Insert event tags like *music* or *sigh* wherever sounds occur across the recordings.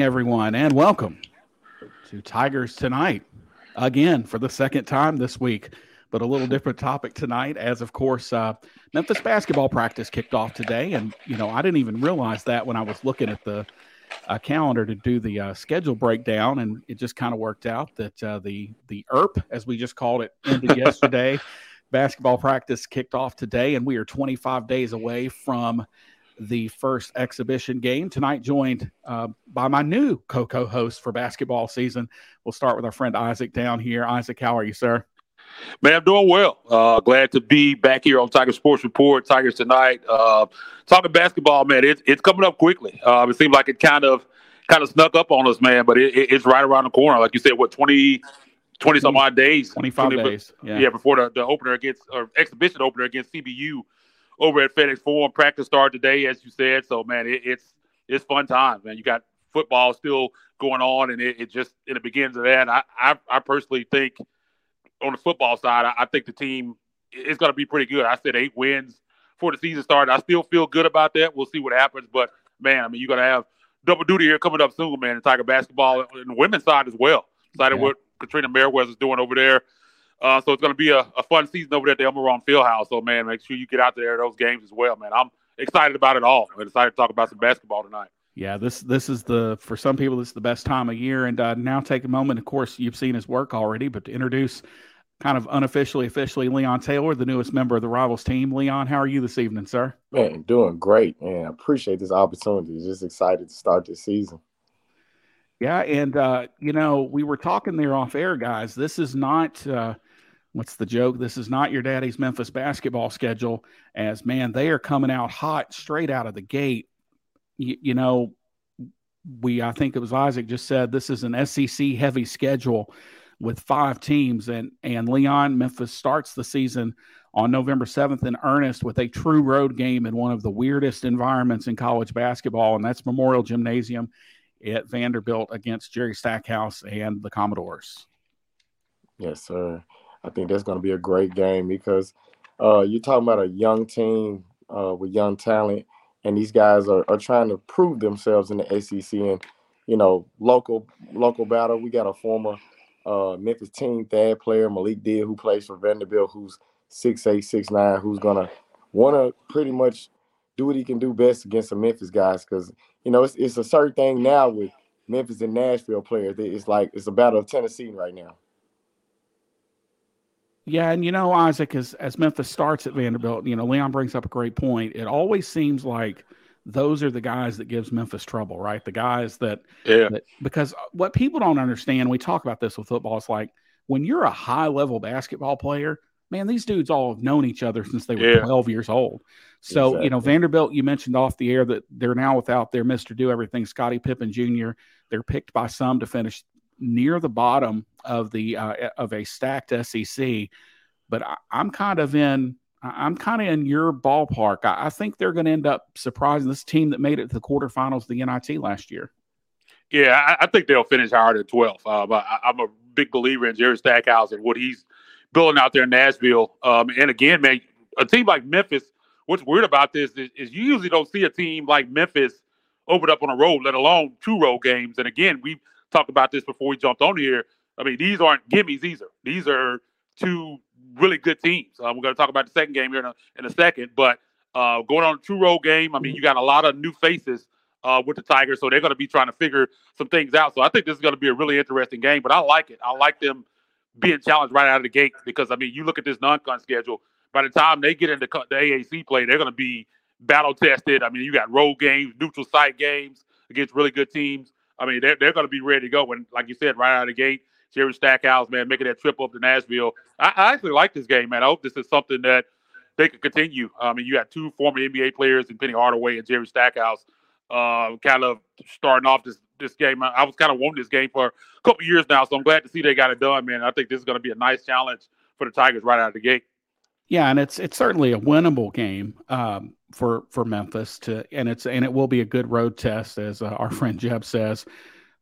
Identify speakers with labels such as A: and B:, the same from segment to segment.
A: Evening, everyone, and welcome to Tigers Tonight again for the second time this week, but a little different topic tonight. As of course, uh, Memphis basketball practice kicked off today, and you know I didn't even realize that when I was looking at the uh, calendar to do the uh, schedule breakdown, and it just kind of worked out that uh, the the ERP, as we just called it, ended yesterday. *laughs* Basketball practice kicked off today, and we are 25 days away from the first exhibition game tonight. Joined uh, by my new co-co-host for basketball season. We'll start with our friend Isaac down here. Isaac, how are you, sir?
B: Man, I'm doing well. Uh, glad to be back here on Tiger Sports Report, Tigers tonight. Uh, talking basketball, man, it's it's coming up quickly. Uh, it seems like it kind of kind of snuck up on us, man, but it, it, it's right around the corner. Like you said, what 20, 20 some odd days,
A: 25 20, days,
B: yeah. yeah, before the, the opener against or exhibition opener against CBU over at FedEx Forum. Practice start today, as you said. So, man, it, it's it's fun times, man. You got football still going on, and it, it just and it begins of that. I, I, I personally think on the football side, I, I think the team is going to be pretty good. I said eight wins before the season started. I still feel good about that. We'll see what happens, but man, I mean, you're going to have double duty here coming up soon, man. In Tiger basketball and the women's side as well. Excited yeah. what Katrina Merriweather is doing over there. Uh, so it's going to be a, a, fun season over there at the Elma Roane Fieldhouse. So man, make sure you get out there those games as well, man. I'm excited about it all. I'm excited to talk about some basketball tonight.
A: Yeah, this this is the for some people this is the best time of year. And uh, now take a moment. Of course, you've seen his work already, but to introduce kind of unofficially, officially, Leon Taylor, the newest member of the Rivals team. Leon, how are you this evening, sir?
C: Man, doing great, man. I appreciate this opportunity. Just excited to start this season.
A: Yeah, and uh, you know, we were talking there off air, guys. This is not uh, what's the joke? This is not your daddy's Memphis basketball schedule. As man, they are coming out hot straight out of the gate. You, know, we I think it was Isaac just said this is an SEC heavy schedule with five teams, and and Leon Memphis starts the season on November 7th in earnest with a true road game in one of the weirdest environments in college basketball, and that's Memorial Gymnasium at Vanderbilt against Jerry Stackhouse and the Commodores.
C: Yes, sir. I think that's going to be a great game because uh, you're talking about a young team uh, with young talent, and these guys are, are trying to prove themselves in the SEC and you know local local battle. We got a former uh, Memphis team Thad player Malik Dia who plays for Vanderbilt, who's six eight six nine, who's gonna want to pretty much do what he can do best against the Memphis guys because you know it's, it's a certain thing now with Memphis and Nashville players. It's like it's a battle of Tennessee right now.
A: Yeah, and you know, Isaac, as as Memphis starts at Vanderbilt, you know, Leon brings up a great point. It always seems like those are the guys that gives Memphis trouble, right? The guys that,
B: yeah.
A: That, because what people don't understand, we talk about this with football, it's like when you're a high level basketball player, man, these dudes all have known each other since they were yeah. 12 years old. So, exactly. you know, Vanderbilt, you mentioned off the air that they're now without their Mr. Do Everything, Scottie Pippen Jr. They're picked by some to finish near the bottom of the uh, of a stacked SEC. But I, am kind of in I'm kind of in your ballpark. I, I think they're going to end up surprising this team that made it to the quarterfinals of the NIT last year.
B: Yeah, I, I think they'll finish higher than 12. Um, I, am a big believer in Jerry Stackhouse and what he's building out there in Nashville. Um, and again, man, a team like Memphis. What's weird about this is, is you usually don't see a team like Memphis open up on a road, let alone two road games. And again, we talked about this before we jumped on here. I mean, these aren't gimmies either. These are two really good teams. Uh, we're going to talk about the second game here in a, in a second, but uh, going on a two road game, I mean, you got a lot of new faces uh, with the Tigers, so they're going to be trying to figure some things out. So I think this is going to be a really interesting game, but I like it. I like them being challenged right out of the gate because, I mean, you look at this non con schedule, by the time they get into the AAC play, they're going to be battle tested. I mean, you got road games, neutral site games against really good teams. I mean, they're, they're going to be ready to go. And like you said, right out of the gate, Jerry Stackhouse, man, making that trip up to Nashville. I, I, actually like this game, man. I hope this is something that they could continue. I mean, you got two former NBA players in Penny Hardaway and Jerry Stackhouse, uh, kind of starting off this this game. I, I was kind of wanting this game for a couple years now, so I'm glad to see they got it done, man. I think this is going to be a nice challenge for the Tigers right out of the gate.
A: Yeah, and it's it's certainly a winnable game um, for for Memphis to, and it's and it will be a good road test, as uh, our *laughs* friend Jeb says.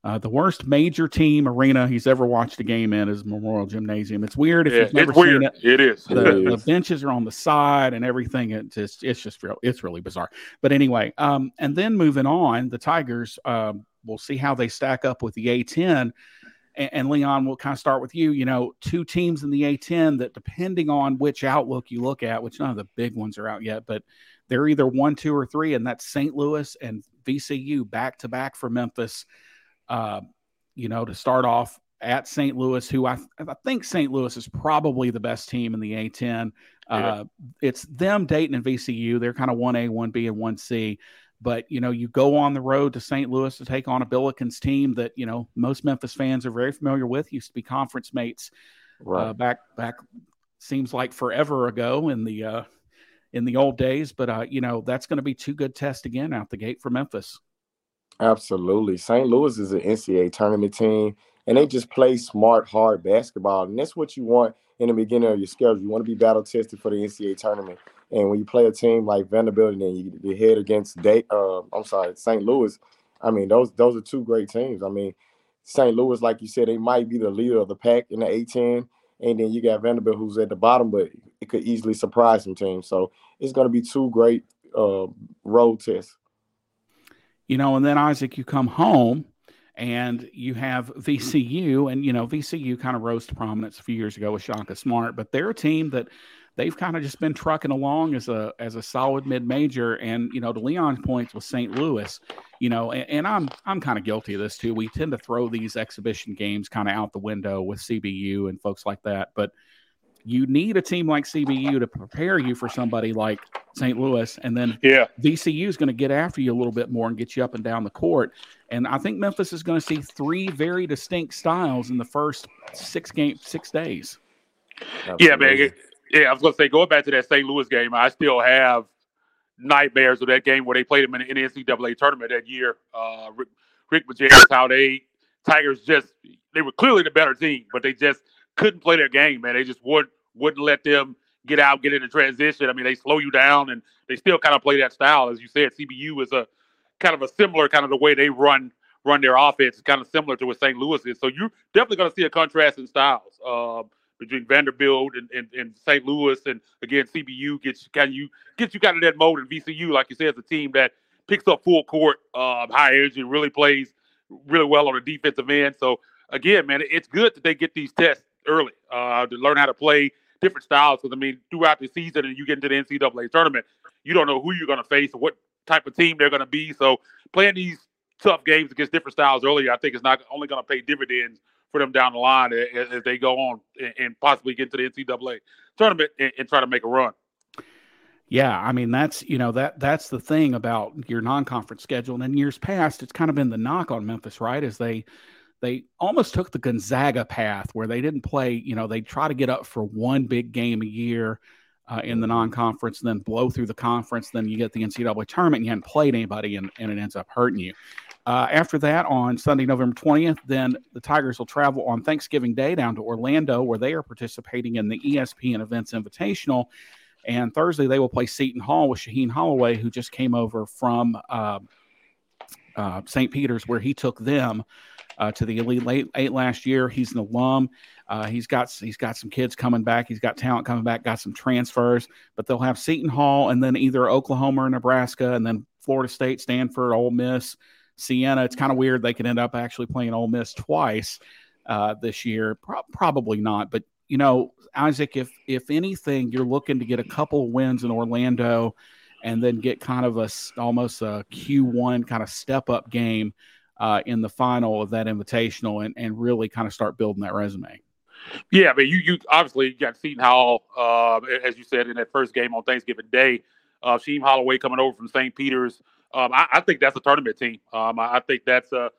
A: Uh, the worst major team arena he's ever watched a game in is Memorial Gymnasium. It's weird if
B: Yeah,
A: you've never
B: it's
A: seen
B: weird.
A: it.
B: It is.
A: The,
C: It
A: the benches are on the side and everything. It just it's just real. It's really bizarre. But anyway, um, and then moving on, the Tigers. Um, we'll see how they stack up with the A10. And, and Leon, we'll kind of start with you. You know, two teams in the A10 that, depending on which outlook you look at, which none of the big ones are out yet, but they're either one, two, or three, and that's St. Louis and VCU back to back for Memphis. Uh, you know, to start off at St. Louis, who I, I think St. Louis is probably the best team in the A10. Uh, It's them, Dayton, and VCU. They're kind of 1A, 1B, and 1C. But, you know, you go on the road to St. Louis to take on a Billikens team that, you know, most Memphis fans are very familiar with, used to be conference mates
C: Right.
A: uh, back, back, seems like forever ago in the, uh, in the old days. But, uh, you know, that's going to be two good tests again out the gate for Memphis.
C: Absolutely. St. Louis is an NCAA tournament team, and they just play smart, hard basketball. And that's what you want in the beginning of your schedule. You want to be battle tested for the NCAA tournament. And when you play a team like Vanderbilt and then you, you head against Day, uh, I'm sorry, St. Louis, I mean, those those are two great teams. I mean, St. Louis, like you said, they might be the leader of the pack in the A10. And then you got Vanderbilt, who's at the bottom, but it could easily surprise some teams. So it's going to be two great uh, road tests.
A: you know, and then Isaac, you come home and you have VCU, and you know, VCU kind of rose to prominence a few years ago with Shaka Smart, but they're a team that they've kind of just been trucking along as a as a solid mid major. And you know, to Leon's points with St. Louis, you know, and, and I'm I'm kind of guilty of this too. We tend to throw these exhibition games kind of out the window with CBU and folks like that, but you need a team like CBU to prepare you for somebody like St. Louis, and then
B: Yeah.
A: VCU is going to get after you a little bit more and get you up and down the court. And I think Memphis is going to see three very distinct styles in the first six game six days.
B: Yeah, man. Yeah, I was gonna say going back to that St. Louis game, I still have nightmares of that game where they played them in the NCAA tournament that year. Uh, Rick, Rick Majerus, how they Tigers just they were clearly the better team, but they just couldn't play their game, man. They just wouldn't wouldn't let them get out, get into transition. I mean, they slow you down, and they still kind of play that style, as you said. CBU is a kind of a similar kind of the way they run run their offense is kind of similar to what St. Louis is. So you're definitely going to see a contrast in styles. Um, between Vanderbilt and, and, and St. Louis, and again CBU gets kind of you gets you kind of that mode, and VCU, like you said, is a team that picks up full court, um, high energy, really plays really well on the defensive end. So again, man, it's good that they get these tests early uh, to learn how to play different styles. Because I mean, throughout the season, and you get into the NCAA tournament, you don't know who you're going to face or what type of team they're going to be. So playing these tough games against different styles early, I think is not only going to pay dividends for them down the line as, as they go on and, and possibly get to the NCAA tournament and, and try to make a run.
A: Yeah, I mean that's you know that that's the thing about your non-conference schedule. And in years past, it's kind of been the knock on Memphis, right? Is they they almost took the Gonzaga path where they didn't play. You know, they try to get up for one big game a year uh, in the non-conference, then blow through the conference. Then you get the NCAA tournament, and you hadn't played anybody, and, and it ends up hurting you. Uh, after that, on Sunday, November 20th, then the Tigers will travel on Thanksgiving Day down to Orlando, where they are participating in the ESPN Events Invitational. And Thursday, they will play Seton Hall with Shaheen Holloway, who just came over from uh, uh, St. Peter's, where he took them uh, to the Elite Eight, eight last year. He's an alum. Uh, he's got he's got some kids coming back. He's got talent coming back. Got some transfers, but they'll have Seton Hall and then either Oklahoma or Nebraska, and then Florida State, Stanford, Ole Miss, Siena. It's kind of weird they could end up actually playing Ole Miss twice uh, this year. Pro- probably not, but you know, Isaac, if if anything, you're looking to get a couple wins in Orlando, and then get kind of a almost a Q1 kind of step up game uh, in the final of that invitational, and and really kind of start building that resume.
B: Yeah, but you you obviously got Seton Hall, uh, as you said in that first game on Thanksgiving Day. Uh, Shaheen Holloway coming over from St. Peter's. Um, I, I think that's a tournament team. Um, I, I think that's a,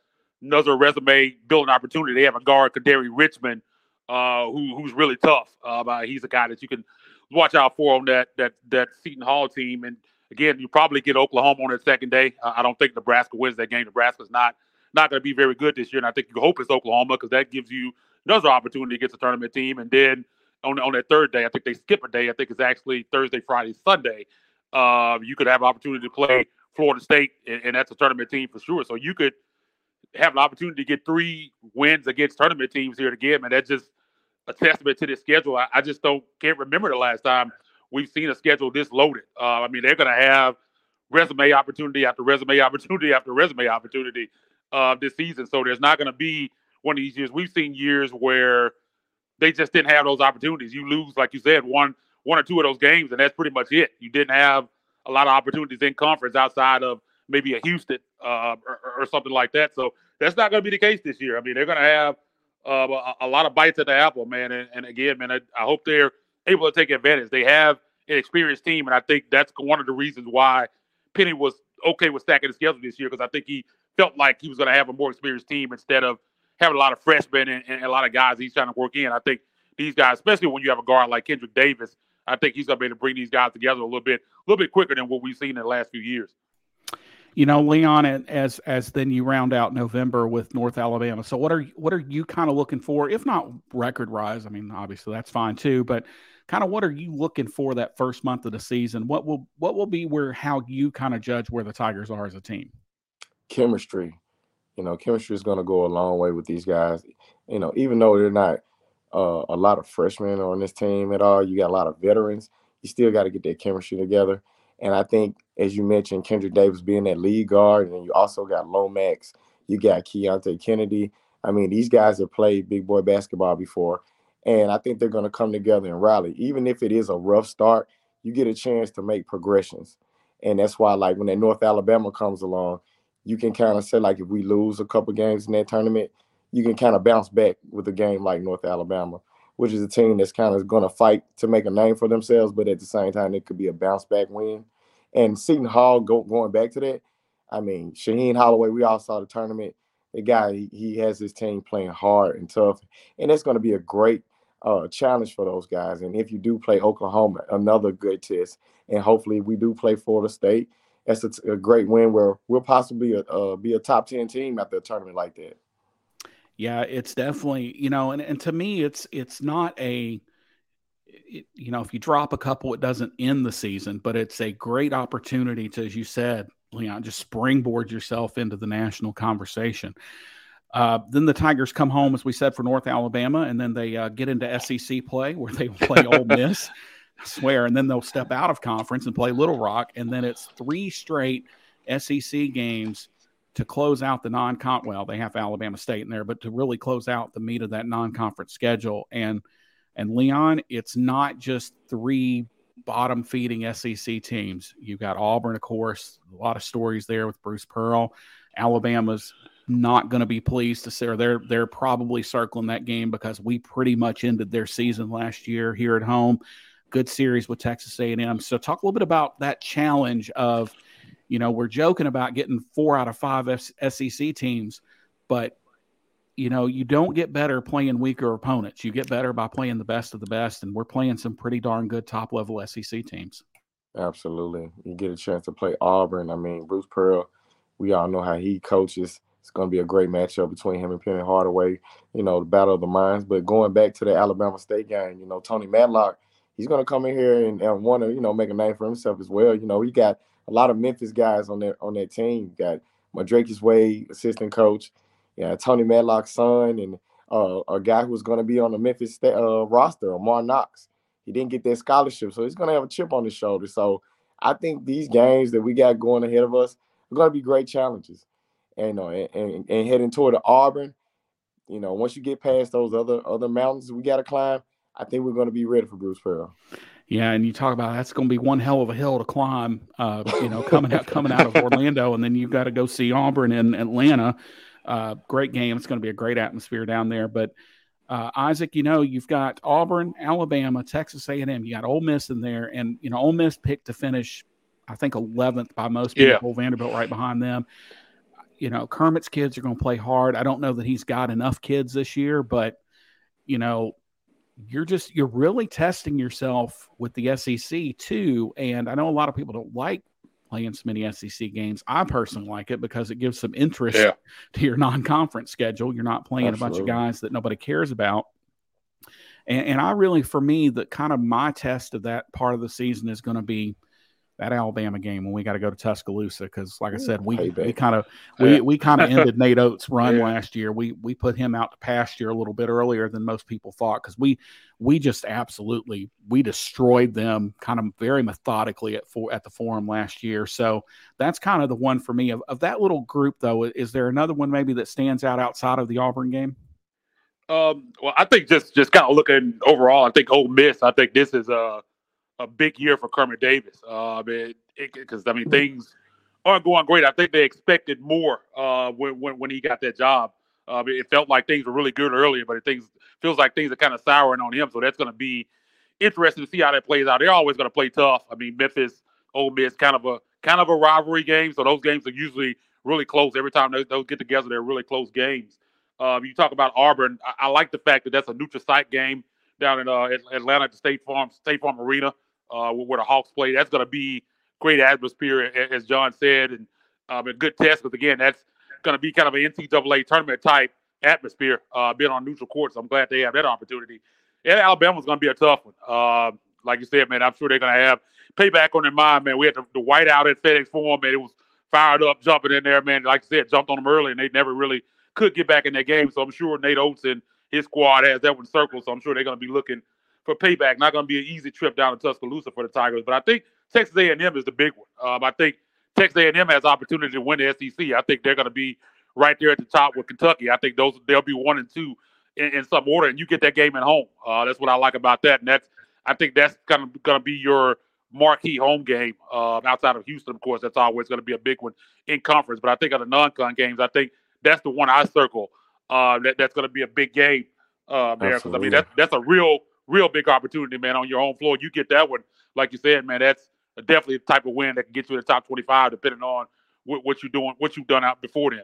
B: another resume building opportunity. They have a guard, Kadary Richmond, uh, who who's really tough. Um, uh, he's a guy that you can watch out for on that that that Seton Hall team. And again, you probably get Oklahoma on that second day. Uh, I don't think Nebraska wins that game. Nebraska's not not going to be very good this year, and I think you hope it's Oklahoma because that gives you another opportunity against a tournament team. And then on on that third day, I think they skip a day. I think it's actually Thursday, Friday, Sunday. Uh, you could have an opportunity to play Florida State, and, and that's a tournament team for sure. So you could have an opportunity to get three wins against tournament teams here again, man, that's just a testament to this schedule. I, I, just don't can't remember the last time we've seen a schedule this loaded. Uh, I mean, they're going to have resume opportunity after resume *laughs* opportunity after resume opportunity uh, this season. So there's not going to be one of these years. We've seen years where they just didn't have those opportunities. You lose, like you said, one one or two of those games, and that's pretty much it. You didn't have a lot of opportunities in conference outside of maybe a Houston uh, or, or, something like that. So that's not going to be the case this year. I mean, they're going to have uh, a, a, lot of bites at the apple, man. And, and again, man, I, I, hope they're able to take advantage. They have an experienced team, and I think that's one of the reasons why Penny was okay with stacking the schedule this year because I think he felt like he was going to have a more experienced team instead of having a lot of freshmen and, and, a lot of guys he's trying to work in. I think these guys, especially when you have a guard like Kendric Davis, I think he's going to be able to bring these guys together a little bit, a little bit quicker than what we've seen in the last few years.
A: You know, Leon, as as then you round out November with North Alabama. So what are what are you kind of looking for? If not record rise, I mean, obviously that's fine too. But kind of what are you looking for that first month of the season? What will what will be where how you kind of judge where the Tigers are as a team?
C: Chemistry. You know, chemistry is going to go a long way with these guys. You know, even though they're not uh, a lot of freshmen on this team at all, you got a lot of veterans. You still got to get that chemistry together. And I think, as you mentioned, Kendric Davis being that lead guard, and you also got Lomax, you got Keonte Kennedy. I mean, these guys have played big boy basketball before, and I think they're going to come together and rally. Even if it is a rough start, you get a chance to make progressions. And that's why, like, when that North Alabama comes along, you can kind of say, like, if we lose a couple games in that tournament, you can kind of bounce back with a game like North Alabama, which is a team that's kind of going to fight to make a name for themselves, but at the same time, it could be a bounce back win. And Seton Hall go, going back to that, I mean, Shaheen Holloway, we all saw the tournament. The guy, he, he has his team playing hard and tough, and it's going to be a great uh, challenge for those guys. And if you do play Oklahoma, another good test, and hopefully we do play Florida State, that's a, a great win where we'll possibly uh, uh, be a top ten team after a tournament like that.
A: Yeah, it's definitely you know, and, and to me, it's it's not a it, you know if you drop a couple, it doesn't end the season, but it's a great opportunity to, as you said, Leon, just springboard yourself into the national conversation. Uh, then the Tigers come home, as we said, for North Alabama, and then they uh, get into SEC play where they *laughs* play Ole Miss. I swear, and then they'll step out of conference and play Little Rock, and then it's three straight SEC games to close out the non-con. Well, they have Alabama State in there, but to really close out the meat of that non-conference schedule, and and Leon, it's not just three bottom feeding SEC teams. You've got Auburn, of course, a lot of stories there with Bruce Pearl. Alabama's not going to be pleased to say, or they're they're probably circling that game because we pretty much ended their season last year here at home. Good series with Texas A&M. So talk a little bit about that challenge of, you know, we're joking about getting four out of five SEC teams, but you know, you don't get better playing weaker opponents. You get better by playing the best of the best, and we're playing some pretty darn good top level SEC teams.
C: Absolutely, you get a chance to play Auburn. I mean, Bruce Pearl. We all know how he coaches it's going to be a great matchup between him and Penny Hardaway. You know, the battle of the minds. But going back to the Alabama State game, you know, Tony Madlock, he's going to come in here and, and want to, you know, make a name for himself as well. You know, he got a lot of Memphis guys on that on that team. You got Madrakis Wade, assistant coach. Yeah, Tony Madlock's son, and uh, a guy who's going to be on the Memphis uh, roster, Amar Knox. He didn't get that scholarship, so he's going to have a chip on his shoulder. So I think these games that we got going ahead of us are going to be great challenges and, know, and, and, and heading toward the Auburn, you know, once you get past those other other mountains we got to climb, I think we're going to be ready for Bruce Pearl.
A: Yeah, and you talk about that's going to be one hell of a hill to climb. Uh, you know, coming out coming out of Orlando, and then you've got to go see Auburn in Atlanta. Uh, great game. It's going to be a great atmosphere down there. But uh, Isaac, you know, you've got Auburn, Alabama, Texas A&M. You got Ole Miss in there, and you know, Ole Miss picked to finish, I think, 11th by most people. Yeah. Vanderbilt right behind them you know, Kermit's kids are going to play hard. I don't know that he's got enough kids this year, but you know, you're just you're really testing yourself with the SEC too. And I know a lot of people don't like playing so many SEC games. I personally like it because it gives some interest yeah. *laughs* to your non-conference schedule. You're not playing Absolutely. a bunch of guys that nobody cares about. And, and I really, for me, the kind of my test of that part of the season is going to be that Alabama game when we got to go to Tuscaloosa because, like I said, we we kind of *laughs* we, we kind of ended Nate Oats' *laughs* run yeah. last year. We we put him out to pasture a little bit earlier than most people thought because we we just absolutely we destroyed them kind of very methodically at for at the forum last year. So that's kind of the one for me of, of that little group though. Is there another one maybe that stands out outside of the Auburn game?
B: Um, well, I think just just kind of looking overall, I think Ole Miss. I think this is a a big year for Kermit Davis. Uh, because I mean things aren't going great. I think they expected more uh, when, when when he got that job. Uh, it felt like things were really good earlier, but it things feels like things are kind of souring on him. So that's going to be interesting to see how that plays out. They're always going to play tough. I mean, Memphis, Ole Miss, kind of a kind of a rivalry game. So those games are usually really close. Every time those, those get together, they're really close games. Um, you talk about Auburn. I, I, like the fact that that's a neutral site game down in uh, Atlanta at the State Farm State Farm Arena uh, where the Hawks play. That's going to be great atmosphere, as John said, and um, a good test. But again, that's going to be kind of an NCAA tournament type atmosphere, uh, being on neutral courts. I'm glad they have that opportunity. And Alabama's going to be a tough one. Uh, like you said, man, I'm sure they're going to have payback on their mind, man. We had the, the white out at FedEx Forum, man. It was fired up, jumping in there, man. Like I said, jumped on them early, and they never really could get back in that game. So I'm sure Nate Oats and his squad has that one circled. So I'm sure they're going to be looking for payback. Not going to be an easy trip down to Tuscaloosa for the Tigers, but I think Texas A&M is the big one. Um, I think Texas A&M has opportunity to win the SEC. I think they're going to be right there at the top with Kentucky. I think those they'll be one and two in, in some order, and you get that game at home. Uh, that's what I like about that, and that's I think that's kind of going to be your marquee home game uh, outside of Houston. Of course, that's always going to be a big one in conference. But I think of the non-con games, I think that's the one I circle. Uh, that, that's going to be a big game uh, there because I mean that's that's a real real big opportunity, man, on your home floor. You get that one, like you said, man. That's definitely the type of win that can get you in the top twenty-five, depending on what, what you're doing, what you've done out before then.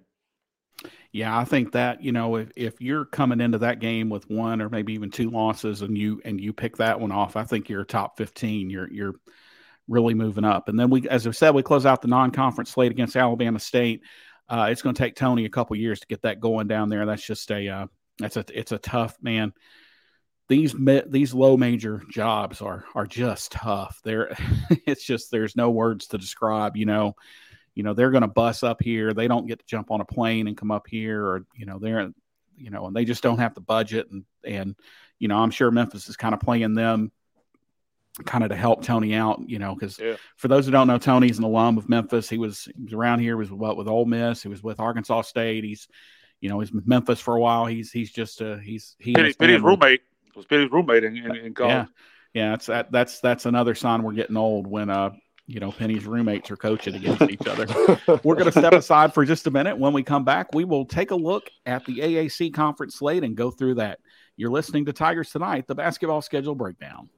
A: Yeah, I think that you know if, if you're coming into that game with one or maybe even two losses and you and you pick that one off, I think you're top fifteen. You're you're really moving up. And then we, as I said, we close out the non-conference slate against Alabama State. Uh, it's going to take Tony a couple years to get that going down there. That's just a uh, that's a it's a tough man these these low major jobs are are just tough. They're *laughs* it's just there's no words to describe. You know, you know they're going to bus up here. They don't get to jump on a plane and come up here, or you know they're you know and they just don't have the budget and and you know I'm sure Memphis is kind of playing them kind of to help Tony out. You know, because yeah. for those who don't know, Tony's an alum of Memphis. He was he was around here. He was what with Ole Miss. He was with Arkansas State. He's you know he's with Memphis for a while. He's he's just a he's
B: he his roommate was Penny's roommate in, in, in college.
A: Yeah, yeah, that's that, that's that's another sign we're getting old when uh you know Penny's roommates are coaching against each other. *laughs* we're going to step aside for just a minute. When we come back, we will take a look at the AAC conference slate and go through that. You're listening to Tigers tonight, the basketball schedule breakdown.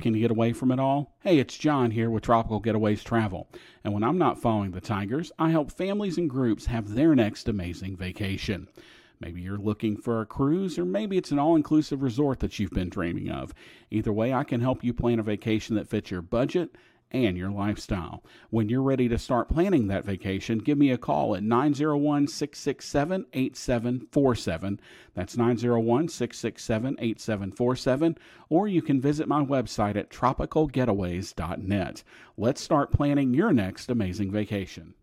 A: Looking to get away from it all? Hey, it's John here with Tropical Getaways Travel. And when I'm not following the Tigers, I help families and groups have their next amazing vacation. Maybe you're looking for a cruise, or maybe it's an all inclusive resort that you've been dreaming of. Either way, I can help you plan a vacation that fits your budget and your lifestyle. When you're ready to start planning that vacation, give me a call at 901 667 8747. That's 901 667 8747. Or you can visit my website at tropicalgetaways.net. Let's start planning your next amazing vacation.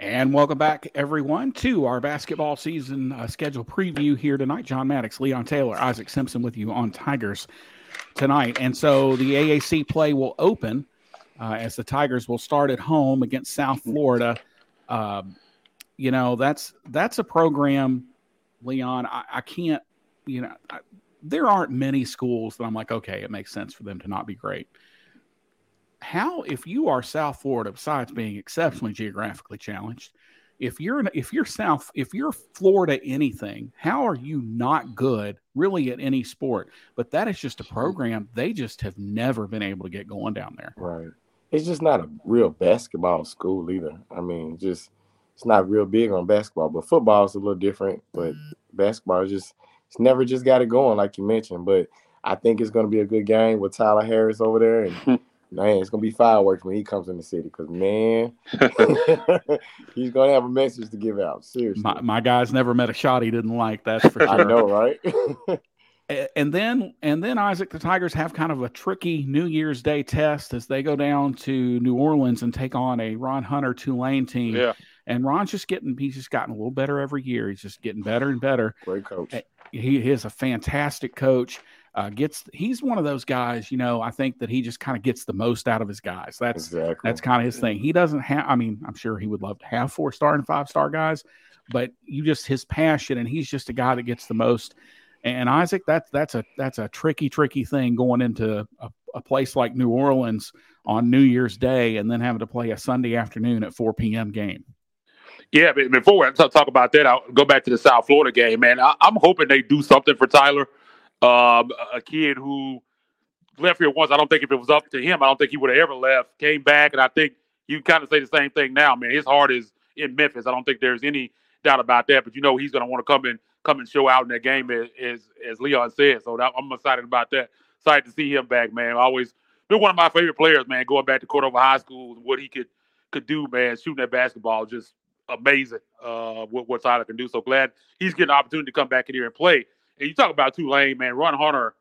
A: And welcome back, everyone, to our basketball season uh, schedule preview here tonight. John Maddox, Leon Taylor, Isaac Simpson with you on Tigers tonight. And so the AAC play will open uh, as the Tigers will start at home against South Florida. Um, you know, that's that's a program, Leon. I, I can't, you know, I, there aren't many schools that I'm like, okay, it makes sense for them to not be great. How, if you are South Florida, besides being exceptionally geographically challenged, if you're if you're South if you're Florida anything, how are you not good really at any sport? But that is just a program they just have never been able to get going down there.
C: Right. It's just not a real basketball school either. I mean, just it's not real big on basketball, but football is a little different. But mm. basketball is just it's never just got it going like you mentioned. But I think it's going to be a good game with Tyler Harris over there, and *laughs* Man, it's gonna be fireworks when he comes in the city because man, *laughs* he's gonna have a message to give out. Seriously,
A: my, my guy's never met a shot he didn't like. That's for *laughs* sure.
C: I know, right? *laughs*
A: and then and then Isaac, the Tigers have kind of a tricky New Year's Day test as they go down to New Orleans and take on a Ron Hunter Tulane team.
B: Yeah.
A: And Ron's just getting he's just gotten a little better every year. He's just getting better and better.
C: Great coach.
A: He is a fantastic coach. Uh, gets he's one of those guys, you know. I think that he just kind of gets the most out of his guys. That's
C: exactly.
A: that's kind of his thing. He doesn't have. I mean, I'm sure he would love to have four star and five star guys, but you just his passion, and he's just a guy that gets the most. And Isaac, that's that's a that's a tricky, tricky thing going into a, a place like New Orleans on New Year's Day, and then having to play a Sunday afternoon at 4 p.m. game.
B: Yeah, before we talk about that, I'll go back to the South Florida game, man. I, am hoping they do something for Tyler, um, a kid who left here once. I don't think if it was up to him, I don't think he would have ever left. Came back, and I think you kind of say the same thing now, man. His heart is in Memphis. I don't think there's any doubt about that. But you know, he's going to want to come and come and show out in that game, as as, Leon said. So that, I'm excited about that. Excited to see him back, man. Always been one of my favorite players, man. Going back to Cordova High School and what he could could do, man. Shooting that basketball, just amazing uh, what, what Tyler can do. So glad he's getting an opportunity to come back in here and play. And you talk about Tulane, man. Ron Hunter,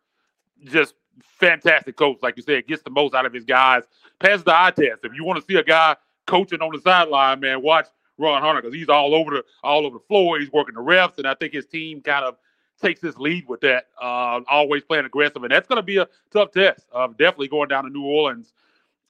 B: just fantastic coach, like you said, gets the most out of his guys. Pass the eye test. If you want to see a guy coaching on the sideline, man, watch Ron Hunter because he's all over the all over the floor. He's working the refs, and I think his team kind of takes his lead with that. Uh, always playing aggressive, and that's going to be a tough test. Uh, definitely going down to New Orleans.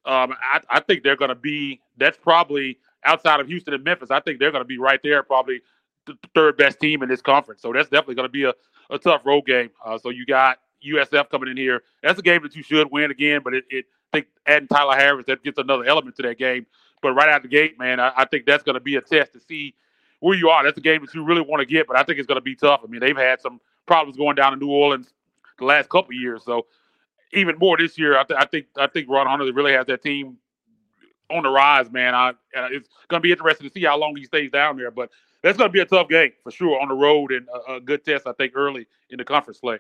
B: Um, I, I think they're going to be. That's probably outside of Houston and Memphis, I think they're going to be right there, probably the third best team in this conference. So that's definitely going to be a, a tough road game. Uh, so you got USF coming in here. That's a game that you should win again, but it, it I think adding Tyler Harris that gets another element to that game. But right out the gate, man, I, I think that's going to be a test to see where you are. That's a game that you really want to get, but I think it's going to be tough. I mean, they've had some problems going down to New Orleans the last couple years, so even more this year. I, th- I think I think Ron Hunter really has that team on the rise, man. I, it's going to be interesting to see how long he stays down there, but that's going to be a tough game for sure on the road and a, a good test, I think, early in the conference play.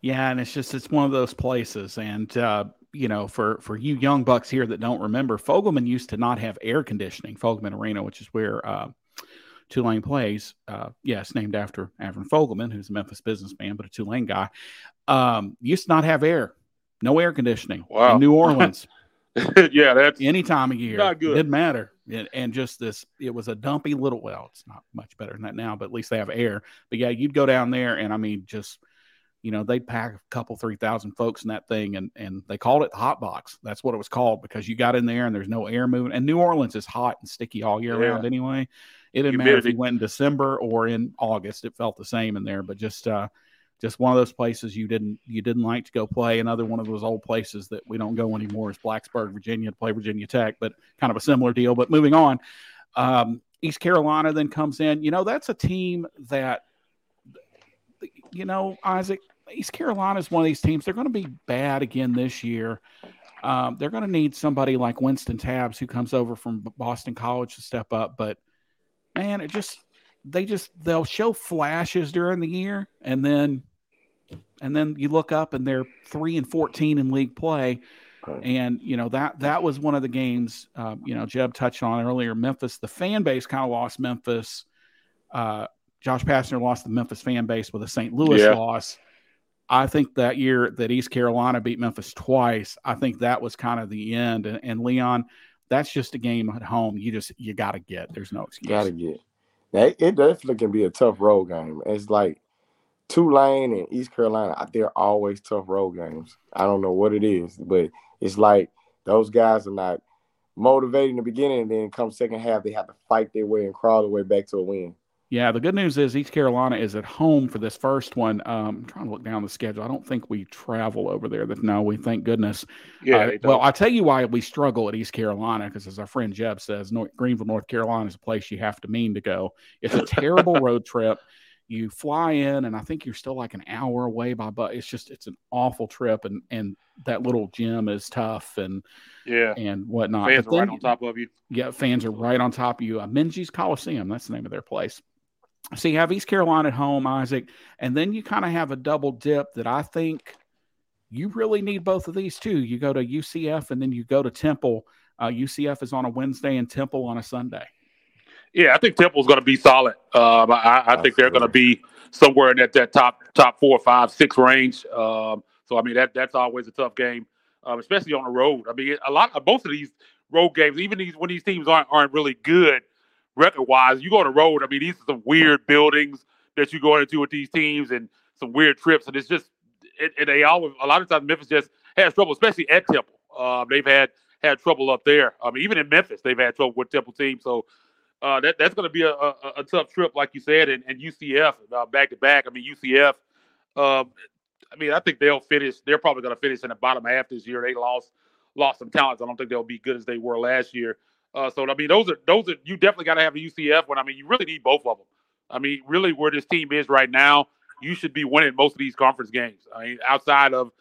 A: Yeah, and it's just it's one of those places, and uh, you know, for for you young bucks here that don't remember, Fogelman used to not have air conditioning. Fogelman Arena, which is where uh, Tulane plays. Uh, yes, named after Avron Fogelman, who's a Memphis businessman, but a Tulane guy. Um, used to not have air, no air conditioning
B: wow.
A: in New Orleans. *laughs* *laughs*
B: yeah, that's
A: any time of year.
B: Not good.
A: It didn't matter. And, and, just this, it was a dumpy little. Well, it's not much better than that now, but at least they have air. But yeah, you'd go down there, and I mean, just you know, they'd pack a couple, three thousand folks in that thing, and and they called it the hot box. That's what it was called because you got in there and there's no air moving. And New Orleans is hot and sticky all year yeah. round anyway. It didn't Humidity. matter if you went in December or in August; it felt the same in there. But just uh, just one of those places you didn't you didn't like to go play. Another one of those old places that we don't go anymore is Blacksburg, Virginia, to play Virginia Tech, but kind of a similar deal. But moving on, um, East Carolina then comes in. You know, that's a team that, you know, Isaac, East Carolina is one of these teams. They're going to be bad again this year. Um, they're going to need somebody like Wynston Tabbs who comes over from Boston College to step up. But man, it just they just they'll show flashes during the year and then and then you look up and they're three and fourteen in league play. And you know that that was one of the games. Um, you know, Jeb touched on earlier. Memphis, the fan base kind of lost Memphis. Uh, Josh Pastner lost the Memphis fan base with a St. Louis yeah. loss. I think that year that East Carolina beat Memphis twice, I think that was kind of the end. And, and Leon, that's just a game at home. You just you got to get. There's no excuse.
C: Got to get. Now, it definitely can be a tough road game. It's like Tulane and East Carolina, they're always tough road games. I don't know what it is, but it's like those guys are not motivated in the beginning, and then come second half, they have to fight their way and crawl their way back to a win.
A: Yeah, the good news is East Carolina is at home for this first one. Um, I'm trying to look down the schedule. I don't think we travel over there. That no, we thank goodness.
B: Yeah. Uh,
A: well, I tell you why we struggle at East Carolina because, as our friend Jeb says, North, Greenville, North Carolina is a place you have to mean to go. It's a terrible *laughs* road trip you fly in and i think you're still like an hour away by but it's just it's an awful trip and and that little gym is tough and
B: yeah
A: and whatnot
B: fans are right on top of you
A: yeah fans are right on top of you uh, minges coliseum that's the name of their place so you have east carolina at home isaac and then you kind of have a double dip that i think you really need both of these too. You go to UCF and then you go to Temple. Uh, UCF is on a Wednesday and Temple on a Sunday.
B: Yeah, I think Temple's going to be solid. Um, I, I think they're going to be somewhere in that, that top top four, five, six range. Um, so I mean that that's always a tough game, um, especially on the road. I mean a lot of both of these road games, even these when these teams aren't aren't really good record wise, you go on the road. I mean these are some weird buildings that you go into with these teams and some weird trips, and it's just it, they always a lot of times Memphis just has trouble, especially at Temple. Um, they've had had trouble up there. I mean even in Memphis they've had trouble with Temple teams. So uh, that that's going to be a, a, a, tough trip, like you said, and, and UCF uh, back to back. I mean, UCF. Um, I mean, I think they'll finish. They're probably going to finish in the bottom half this year. They lost lost some talents. I don't think they'll be good as they were last year. Uh, so I mean, those are those are you definitely got to have a UCF one. I mean, you really need both of them. I mean, really, where this team is right now, you should be winning most of these conference games. I mean, outside of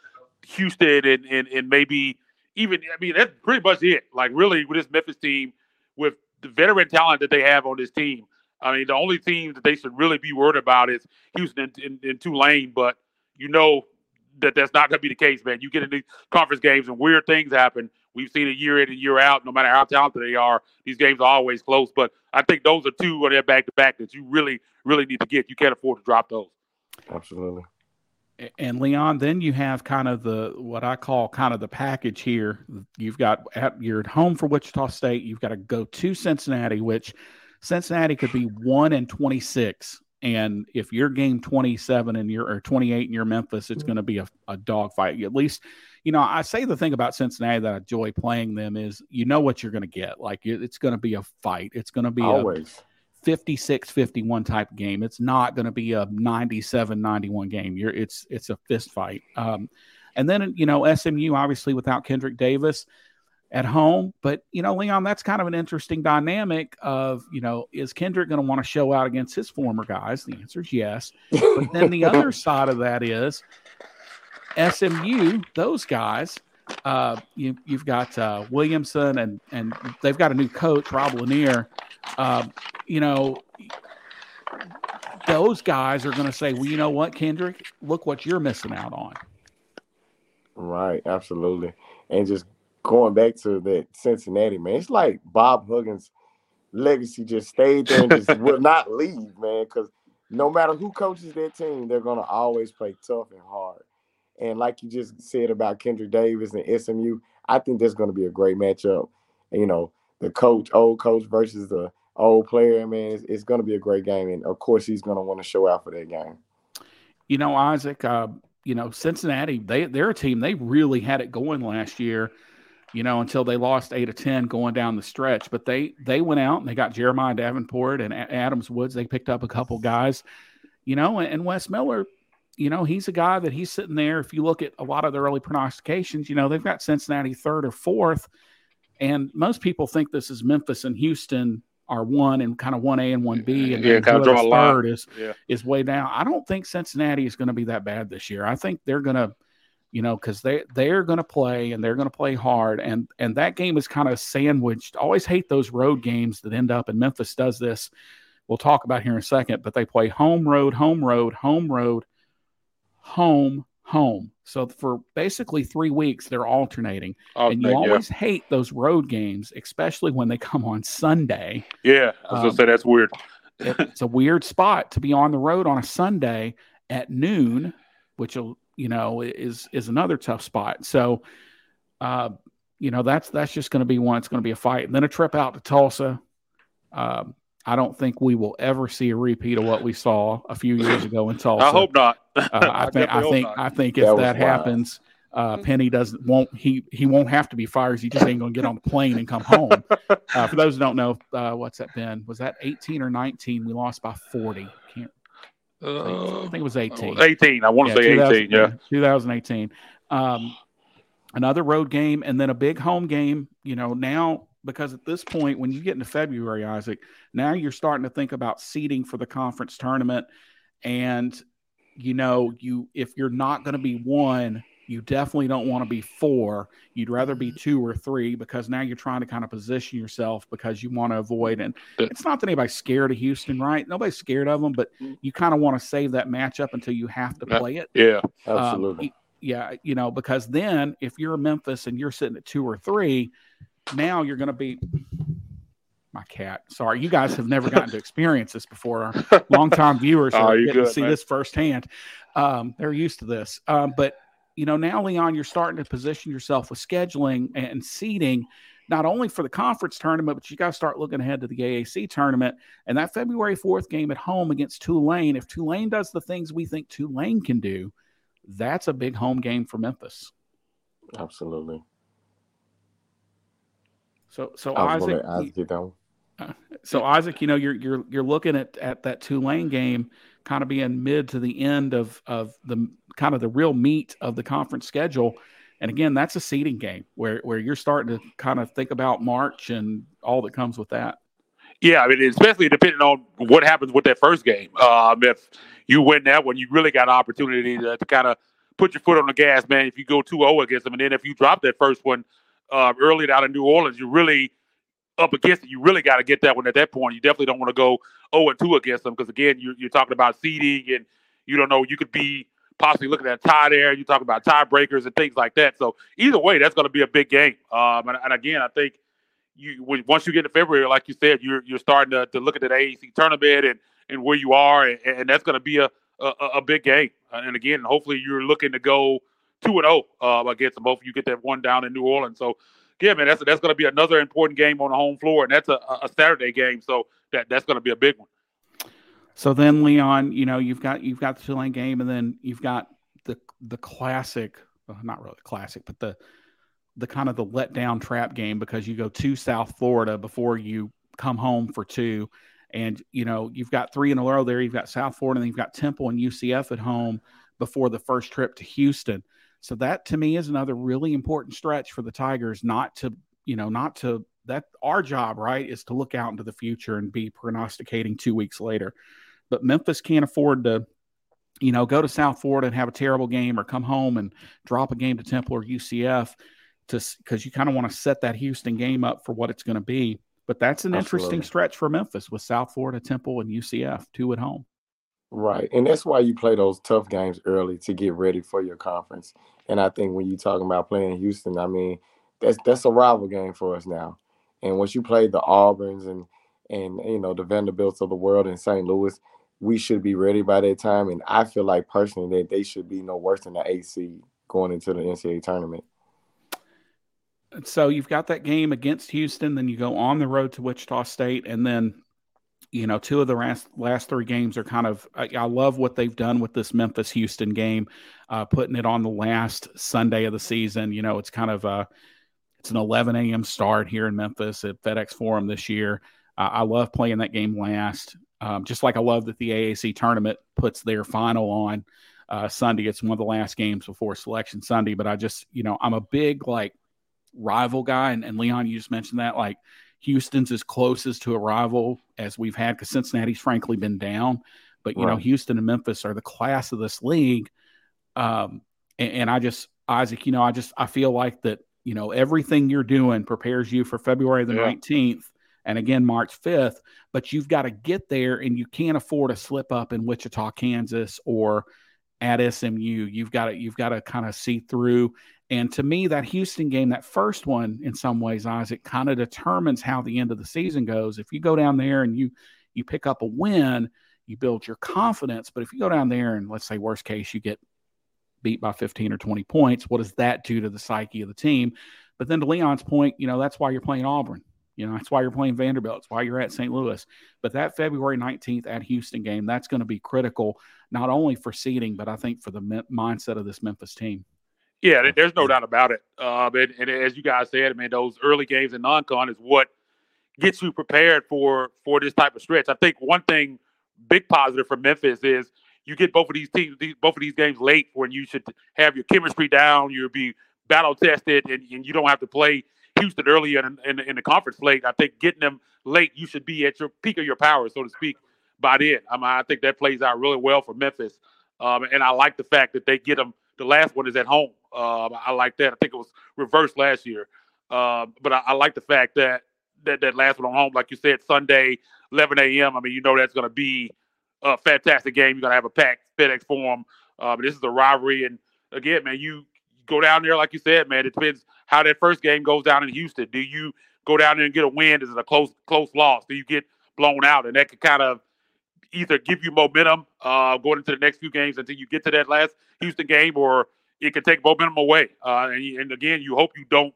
B: Houston and and, and maybe even I mean that's pretty much it. Like really, with this Memphis team, with the veteran talent that they have on this team. I mean, the only team that they should really be worried about is Houston and, and, Tulane, but you know that that's not going to be the case, man. You get into conference games and weird things happen. We've seen it year in and year out. No matter how talented they are, these games are always close. But I think those are two on their back to back that you really, really need to get. You can't afford to drop those.
C: Absolutely
A: and Leon, then you have kind of the what I call kind of the package here. You've got at, you're at home for Wichita State. You've got to go to Cincinnati, which Cincinnati could be one and twenty six. And if you're game 27 and you're or 28 and you're Memphis, it's going to be a, a dogfight. At least, you know, I say the thing about Cincinnati that I enjoy playing them is you know what you're going to get. Like it's going to be a fight. It's going to be
C: always.
A: 56 51 type game. It's not going to be a 97 91 game. You're it's it's a fist fight. Um, and then you know SMU obviously without Kendric Davis at home, but you know Leon, that's kind of an interesting dynamic of you know is Kendric going to want to show out against his former guys? The answer is yes. But then the *laughs* other side of that is SMU, those guys. Uh, you, have got uh, Williamson and and they've got a new coach, Rob Lanier. Uh, you know, those guys are going to say, well, you know what, Kendric, look what you're missing out on.
C: Right, absolutely. And just going back to that Cincinnati, man, it's like Bob Huggins' legacy just stayed there and just will not *laughs* leave, man, because no matter who coaches that team, they're going to always play tough and hard. And like you just said about Kendric Davis and SMU, I think that's going to be a great matchup. you know, the coach, old coach versus the old player, man, it's, it's going to be a great game. And of course, he's going to want to show out for that game.
A: You know, Isaac, uh, you know, Cincinnati, they, they're a team, they really had it going last year, you know, until they lost eight of 10 going down the stretch. But they, they went out and they got Jeremiah Davenport and Adams Woods. They picked up a couple guys, you know, and Wes Miller, you know, he's a guy that he's sitting there. If you look at a lot of the early prognostications, you know, they've got Cincinnati third or fourth. And most people think this is Memphis and Houston are one and kind of one A and one B, and
B: yeah, kind of draw a
A: third is yeah. is way down. I don't think Cincinnati is going to be that bad this year. I think they're going to, you know, because they they're going to play and they're going to play hard, and and that game is kind of sandwiched. I always hate those road games that end up, and Memphis does this. We'll talk about here in a second, but they play home road, home road, home road, home home. So for basically three weeks, they're alternating. and you always yeah. hate those road games, especially when they come on Sunday.
B: Yeah, I was um, gonna say that's weird. *laughs*
A: it's a weird spot to be on the road on a Sunday at noon, which will you know is is another tough spot. So, uh, you know that's that's just going to be one. It's going to be a fight. And then a trip out to Tulsa. Um, I don't think we will ever see a repeat of what we saw a few years ago in *laughs* Tulsa.
B: I hope not.
A: uh, I, *laughs* I, think. I think. I think if that, that happens, uh, Penny doesn't won't he he won't have to be fired. He just ain't going to get on the plane and come home. *laughs* Uh, for those who don't know, uh, what's that been? Was that 18 or 19? We lost by 40. Can't. I think it was 18.
B: 18. I want to yeah, say 18. Yeah.
A: 2018. Um, another road game and then a big home game. You know now because at this point, when you get into February, Isaac, now you're starting to think about seeding for the conference tournament. And, you know, you if you're not going to be one, you definitely don't want to be four. You'd rather be mm-hmm. two or three because now you're trying to kind of position yourself because you want to avoid. And it's not that anybody's scared of Houston, right? Nobody's scared of them, but mm. you kind of want to save that matchup until you have to uh, play it.
B: Yeah, um,
C: absolutely. Um,
A: yeah, you know, because then if you're Memphis and you're sitting at two or three, now you're going to be my cat. Sorry, you guys have never gotten to *laughs* experience this before. Our longtime *laughs* viewers oh, are getting good, to see man. this firsthand. Um, they're used to this. Um, but you know, now Leon, you're starting to position yourself with scheduling and seating, not only for the conference tournament, but you got to start looking ahead to the AAC tournament. And that February 4th game at home against Tulane, if Tulane does the things we think Tulane can do, that's a big home game for Memphis.
C: Absolutely.
A: So, so Isaac, uh, *laughs* so Isaac, you know, you're you're you're looking at at that Tulane game, kind of being mid to the end of of the kind of the real meat of the conference schedule. And again, that's a seeding game where where you're starting to kind of think about March and all that comes with that.
B: Yeah, I mean, especially depending on what happens with that first game. Um, if you win that one, you really got an opportunity to, to kind of put your foot on the gas, man. If you go 2-0 against them, and then if you drop that first one uh, early out of New Orleans, you're really up against it. You really got to get that one at that point. You definitely don't want to go 0 and 2 against them because again, you're, you're talking about seeding, and you don't know. You could be possibly looking at a tie there. You talk about tiebreakers and things like that. So either way, that's going to be a big game. Um, and, and again, I think you once you get to February, like you said, you're you're starting to, to look at the AAC tournament and, and where you are, and, and that's going to be a, a, a big game. And again, hopefully, you're looking to go two and zero oh, uh, against them. Both of you get that one down in New Orleans. So yeah, man, that's that's going to be another important game on the home floor, and that's a, a Saturday game. So that that's going to be a big one.
A: So then, Leon, you know you've got you've got the Tulane game, and then you've got the the classic, well, not really classic, but the the kind of the letdown trap game because you go to South Florida before you come home for two. And, you know, you've got three in a row there. You've got South Florida, and you've got Temple and UCF at home before the first trip to Houston. So that to me is another really important stretch for the Tigers not to, you know, not to that our job, right, is to look out into the future and be prognosticating two weeks later. But Memphis can't afford to, you know, go to South Florida and have a terrible game or come home and drop a game to Temple or UCF to because you kind of want to set that Houston game up for what it's going to be. But that's an Absolutely. interesting stretch for Memphis with South Florida, Temple, and UCF, two at home.
C: Right. And that's why you play those tough games early to get ready for your conference. And I think when you're talking about playing Houston, I mean, that's that's a rival game for us now. And once you play the Auburns and and you know the Vanderbilts of the world in St. Louis, we should be ready by that time. And I feel like personally that they should be no worse than the AC going into the NCAA tournament
A: so you've got that game against Houston, then you go on the road to Wichita State, and then you know two of the last last three games are kind of. I, I love what they've done with this Memphis Houston game, uh, putting it on the last Sunday of the season. You know, it's kind of a it's an 11 a.m. start here in Memphis at FedEx Forum this year. Uh, I love playing that game last, um, just like I love that the AAC tournament puts their final on uh, Sunday. It's one of the last games before Selection Sunday, but I just you know I'm a big like rival guy. And, and Leon, you just mentioned that like Houston's as close as to a rival as we've had because Cincinnati's frankly been down. But you right. know, Houston and Memphis are the class of this league. Um, and, and I just Isaac, you know, I just I feel like that, you know, everything you're doing prepares you for February the yeah. 19th and again March 5th, but you've got to get there and you can't afford a slip up in Wichita, Kansas or at SMU. You've got to you've got to kind of see through and to me, that Houston game, that first one, in some ways, Isaac, kind of determines how the end of the season goes. If you go down there and you you pick up a win, you build your confidence. But if you go down there and let's say worst case you get beat by 15 or 20 points, what does that do to the psyche of the team? But then to Leon's point, you know, that's why you're playing Auburn. You know, that's why you're playing Vanderbilt. It's why you're at St. Louis. But that February 19th at Houston game, that's going to be critical, not only for seeding, but I think for the mindset of this Memphis team.
B: Yeah, there's no doubt about it. Um, and, and, as you guys said, I mean, those early games in non-con is what gets you prepared for for this type of stretch. I think one thing, big positive for Memphis is you get both of these teams, these, both of these games late when you should have your chemistry down, you'll be battle tested, and, and you don't have to play Houston early in, in, in, the conference late. I think getting them late, you should be at your peak of your power, so to speak, by then. I mean, I think that plays out really well for Memphis, um, and I like the fact that they get them. The last one is at home um, I like that. I think it was reversed last year, uh, but I, I, like the fact that that that last one on home, like you said, Sunday, 11 a.m. I mean, you know that's going to be a fantastic game. You're going to have a packed FedEx Forum. Uh, this is a rivalry, and again, man, you go down there like you said, man. It depends how that first game goes down in Houston. Do you go down there and get a win? Is it a close close loss? Do you get blown out? And that could kind of either give you momentum uh, going into the next few games until you get to that last Houston game, or it can take momentum away. Uh, and, and, again, you hope you don't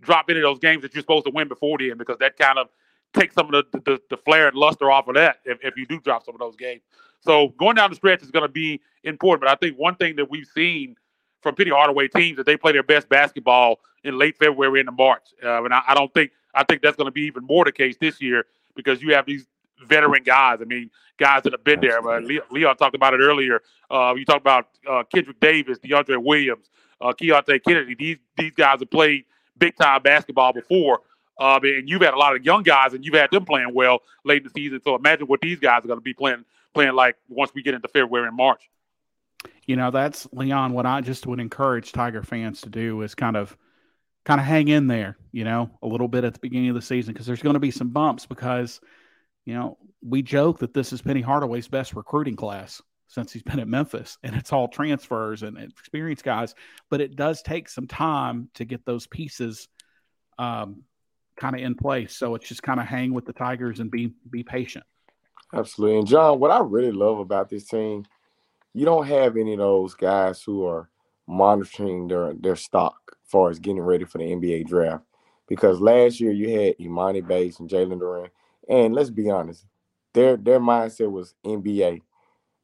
B: drop any of those games that you're supposed to win before the end because that kind of takes some of the, the, the flair and luster off of that if, if you do drop some of those games. So going down the stretch is going to be important. But I think one thing that we've seen from Penny Hardaway teams that they play their best basketball in late February into March. Uh, and I, I don't think I think that's going to be even more the case this year because you have these veteran guys. I mean, guys that have been there. But Leon talked about it earlier. Uh, you talked about uh, Kendric Davis, DeAndre Williams, uh, Keonte Kennedy. These these guys have played big time basketball before. Um, and you've had a lot of young guys, and you've had them playing well late in the season. So imagine what these guys are going to be playing playing like once we get into February and March.
A: You know, that's Leon. What I just would encourage Tiger fans to do is kind of kind of hang in there. You know, a little bit at the beginning of the season because there's going to be some bumps because you know, we joke that this is Penny Hardaway's best recruiting class since he's been at Memphis, and it's all transfers and experienced guys. But it does take some time to get those pieces um, kind of in place. So it's just kind of hang with the Tigers and be be patient.
C: Absolutely. And John, what I really love about this team, you don't have any of those guys who are monitoring their their stock as far as getting ready for the NBA draft. Because last year you had Emoni Bates and Jalen Duren and let's be honest, their their mindset was NBA,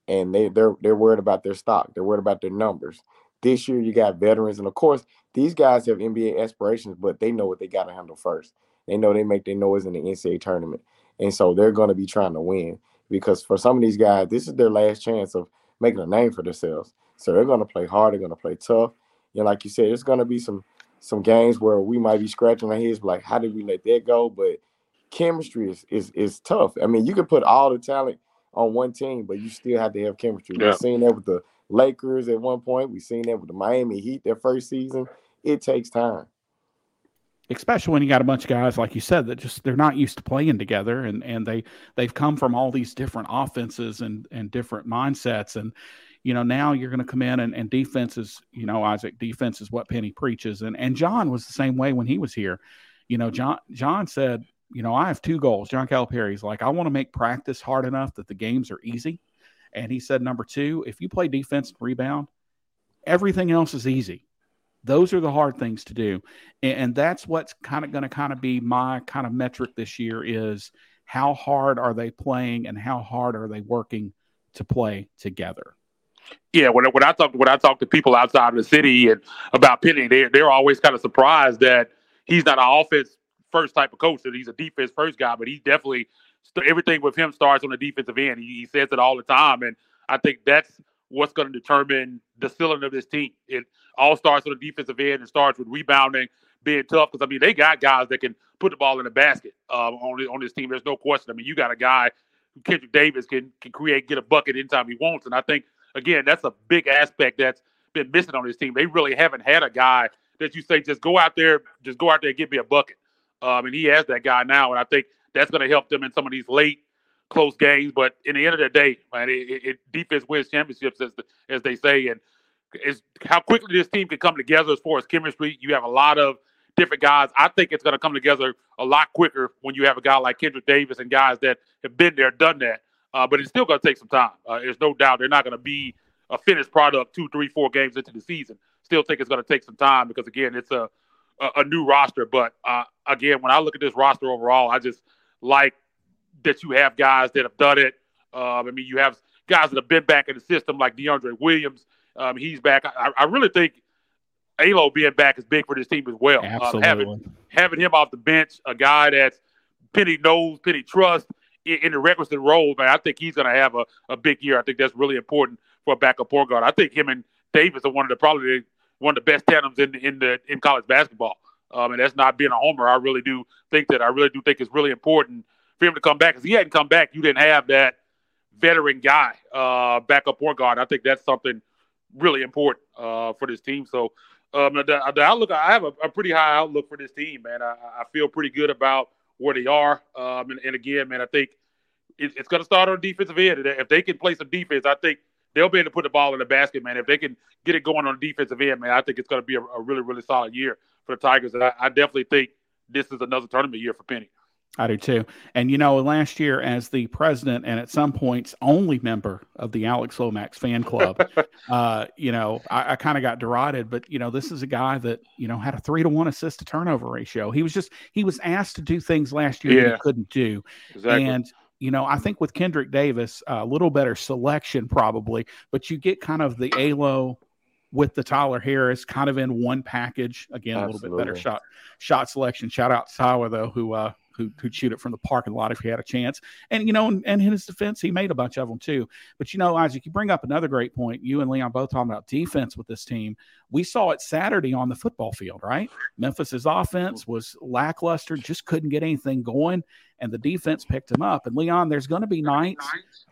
C: and they they're they're worried about their stock. They're worried about their numbers. This year, you got veterans, and of course, these guys have NBA aspirations, but they know what they got to handle first. They know they make their noise in the NCAA tournament, and so they're going to be trying to win because for some of these guys, this is their last chance of making a name for themselves. So they're going to play hard. They're going to play tough. And like you said, there's going to be some some games where we might be scratching our heads, like, how did we let that go? But chemistry is is is tough. I mean, you can put all the talent on one team, but you still have to have chemistry. Yeah. We've seen that with the Lakers at one point. We've seen that with the Miami Heat their first season. It takes time.
A: Especially when you got a bunch of guys, like you said, that just they're not used to playing together and and they they've come from all these different offenses and and different mindsets. And you know, now you're going to come in and, and defense is, you know, Isaac, defense is what Penny preaches. And and John was the same way when he was here. You know, John John said, you know, I have two goals. John Calipari's like, I want to make practice hard enough that the games are easy. And he said, number two, if you play defense and rebound, everything else is easy. Those are the hard things to do. And, and that's what's kind of going to kind of be my kind of metric this year is how hard are they playing and how hard are they working to play together.
B: Yeah, when, when I talk when I talk to people outside of the city and about Penny, they they're always kind of surprised that he's not an offense first type of coach. That he's a defense first guy, but he definitely everything with him starts on the defensive end. He, says it all the time, and I think that's what's going to determine the ceiling of this team. It all starts on the defensive end and starts with rebounding, being tough. Because I mean, they got guys that can put the ball in the basket um, on on this team. There's no question. I mean, you got a guy who Kendric Davis can can create, get a bucket anytime he wants, and I think again that's a big aspect that's been missing on this team. They really haven't had a guy that you say just go out there, just go out there and get me a bucket. Um, and he has that guy now, and I think that's going to help them in some of these late close games. But in the end of the day, man, it, it defense wins championships, as the, as they say, and is how quickly this team can come together as far as chemistry. You have a lot of different guys. I think it's going to come together a lot quicker when you have a guy like Kendric Davis and guys that have been there, done that. Uh, but it's still going to take some time. Uh, there's no doubt they're not going to be a finished product two, three, four games into the season. Still think it's going to take some time because again, it's a a, a new roster. But uh, again, when I look at this roster overall, I just like that you have guys that have done it. Um, I mean, you have guys that have been back in the system like DeAndre Williams. Um, he's back. I, I, really think Alo being back is big for this team as well.
A: Absolutely.
B: Um, having, having him off the bench, a guy that's Penny knows, Penny trusts in, in the requisite role, man, I think he's going to have a, a big year. I think that's really important for a backup point guard. I think him and Davis are one of the probably one of the best tandems in in the in college basketball. Um, and that's not being a homer. I really do think that I really do think it's really important for him to come back. Because he hadn't come back, you didn't have that veteran guy, uh, backup point guard. I think that's something really important uh, for this team. So um, the, the, outlook, I have a, a, pretty high outlook for this team, man. I, I feel pretty good about where they are. Um, and, and, again, man, I think it, it's going to start on defensive end. If they can play some defense, I think they'll be able to put the ball in the basket, man. If they can get it going on the defensive end, man, I think it's going to be a, a, really, really solid year for the Tigers. And I, I definitely think this is another tournament year for Penny.
A: I do too. And you know, last year as the president and at some points only member of the Alex Lomax fan club, *laughs* uh, you know, I, I kind of got derided, but you know, this is a guy that, you know, had a three to one assist to turnover ratio. He was just he was asked to do things last year yeah. that he couldn't do. Exactly. And you know, I think with Kendric Davis, a little better selection probably, but you get kind of the ALO with the Tyler Harris kind of in one package. Again, Absolutely. a little bit better shot shot selection. Shout out to Tyler though, who uh, who who'd shoot it from the parking lot if he had a chance. And you know, and, and in his defense, he made a bunch of them too. But you know, Isaac, you bring up another great point. You and Leon both talking about defense with this team. We saw it Saturday on the football field, right? Memphis's offense was lackluster, just couldn't get anything going, and the defense picked him up. And Leon, there's going to be nights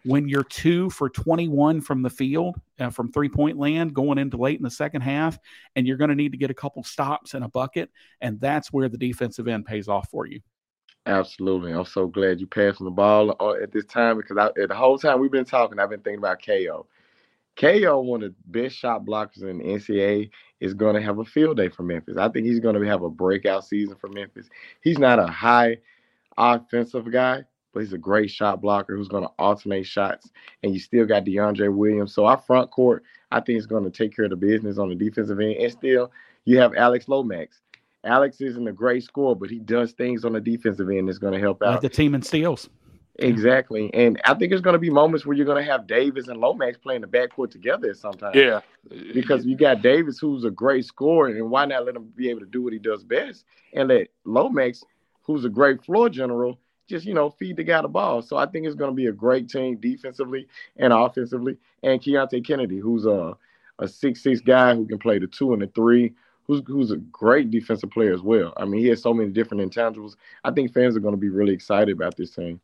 A: when you're two for 21 from the field, uh, from three point land, going into late in the second half, and you're going to need to get a couple stops and a bucket, and that's where the defensive end pays off for you.
C: Absolutely. I'm so glad you passed the ball uh, at this time because I, the whole time we've been talking, I've been thinking about KO. KO, one of the best shot blockers in the NCAA, is going to have a field day for Memphis. I think he's going to have a breakout season for Memphis. He's not a high offensive guy, but he's a great shot blocker who's going to alternate shots. And you still got DeAndre Williams. So our front court, I think, is going to take care of the business on the defensive end. And still, you have Alex Lomax. Alex isn't a great scorer, but he does things on the defensive end that's going to help out.
A: Like the team in steals.
C: Exactly. And I think there's going to be moments where you're going to have Davis and Lomax playing the backcourt together sometimes.
B: Yeah.
C: Because you got Davis, who's a great scorer, and why not let him be able to do what he does best? And let Lomax, who's a great floor general, just, you know, feed the guy the ball. So I think it's going to be a great team defensively and offensively. And Keonte Kennedy, who's a, a six-six guy who can play the two and the three, who's who's a great defensive player as well. I mean, he has so many different intangibles. I think fans are going to be really excited about this team.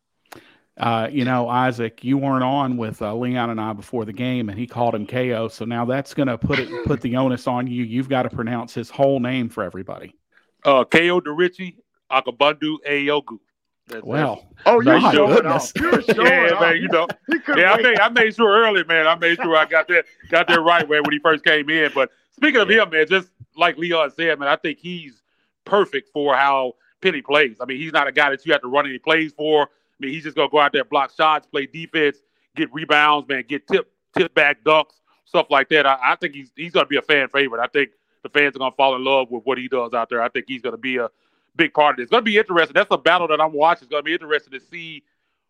A: Uh, you know, Isaac, you weren't on with uh, Leon and I before the game, and he called him KO. So now that's going to put it put the onus on you. You've got to pronounce his whole name for everybody.
B: Uh, KO Derichi Akabundu Ayogu.
A: That's, well,
C: oh, you're showing off. You're showing *laughs*
B: yeah, off. man. You know, *laughs* yeah. I made I made sure early, man. I made sure I got that got that right man when he first came in. But speaking of him, man, just like Leon said, man, I think he's perfect for how Penny plays. I mean, he's not a guy that you have to run any plays for. I mean, he's just gonna go out there, block shots, play defense, get rebounds, man, get tip tip back ducks, stuff like that. I, I think he's he's gonna be a fan favorite. I think the fans are gonna fall in love with what he does out there. I think he's gonna be a big part of this. It's gonna be interesting. That's a battle that I'm watching. It's gonna be interesting to see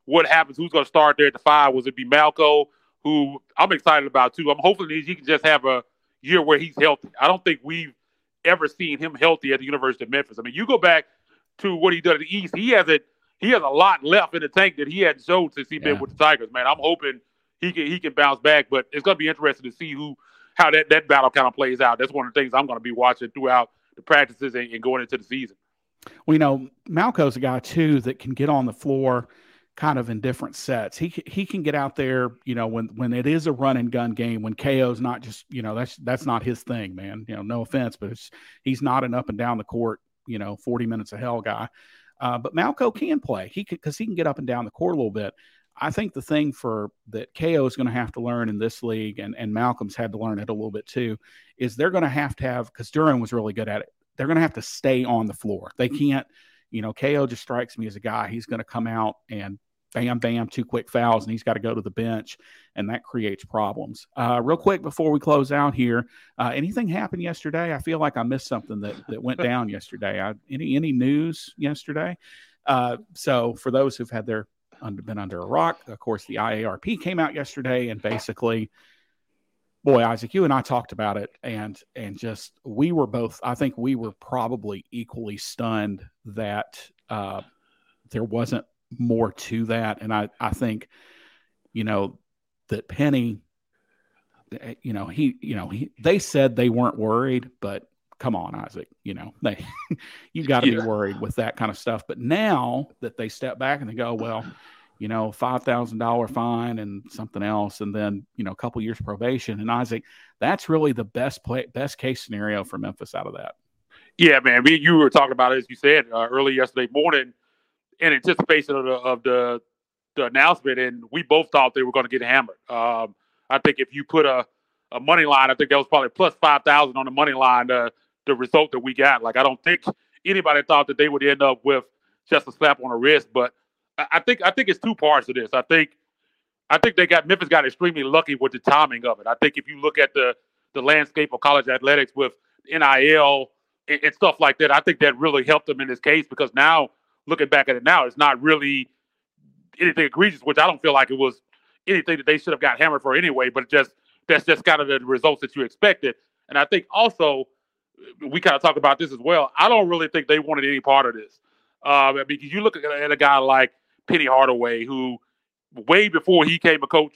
B: what happens. Who's gonna start there at the five? Was it be Malco? Who I'm excited about too. I'm hoping he can just have a year where he's healthy. I don't think we've ever seen him healthy at the University of Memphis. I mean, you go back to what he did at the East. He has it. He has a lot left in the tank that he hadn't showed since he's yeah. been with the Tigers. Man, I'm hoping he can he can bounce back. But it's going to be interesting to see who how that that battle kind of plays out. That's one of the things I'm going to be watching throughout the practices and, and going into the season.
A: We know Malco's a guy too that can get on the floor kind of in different sets. He he can get out there, you know, when when it is a run and gun game, when KO's not just, you know, that's that's not his thing, man. You know, no offense, but he's not an up and down the court, you know, 40 minutes of hell guy. Uh, but Malco can play. He because he can get up and down the court a little bit. I think the thing for that KO is going to have to learn in this league, and, and Malcolm's had to learn it a little bit too, is they're going to have to have because Duren was really good at it. They're going to have to stay on the floor. They can't, you know, KO just strikes me as a guy. He's going to come out and bam, bam, two quick fouls, and he's got to go to the bench, and that creates problems. Uh, real quick before we close out here, uh, anything happened yesterday? I feel like I missed something that, that went *laughs* down yesterday. I, any any news yesterday? Uh, so for those who've had their under, been under a rock, of course, the IARP came out yesterday, and basically. Boy, Isaac, you and I talked about it, and and just we were both. I think we were probably equally stunned that uh, there wasn't more to that. And I, I think, you know, that Penny, eh, you know, he, you know, he, they said they weren't worried, but come on, Isaac, you know, *laughs* they, you got to yeah. be worried with that kind of stuff. But now that they step back and they go, well, you know, five thousand dollar fine and something else, and then you know, a couple years probation. And Isaac, that's really the best play, best case scenario for Memphis out of that.
B: Yeah, man. Me, you were talking about it as you said uh, early yesterday morning in anticipation of the of the, the announcement, and we both thought they were going to get hammered. Um, I think if you put a, a money line, I think that was probably plus five thousand on the money line. Uh, the result that we got, like I don't think anybody thought that they would end up with just a slap on the wrist. But I, I think I think it's two parts of this. I think I think they got Memphis got extremely lucky with the timing of it. I think if you look at the the landscape of college athletics with NIL and, and stuff like that, I think that really helped them in this case because now looking back at it now, it's not really anything egregious, which I don't feel like it was anything that they should have got hammered for anyway. But just that's just kind of the results that you expected. And I think also we kind of talk about this as well. I don't really think they wanted any part of this uh, because you look at a guy like Penny Hardaway, who way before he came a coach,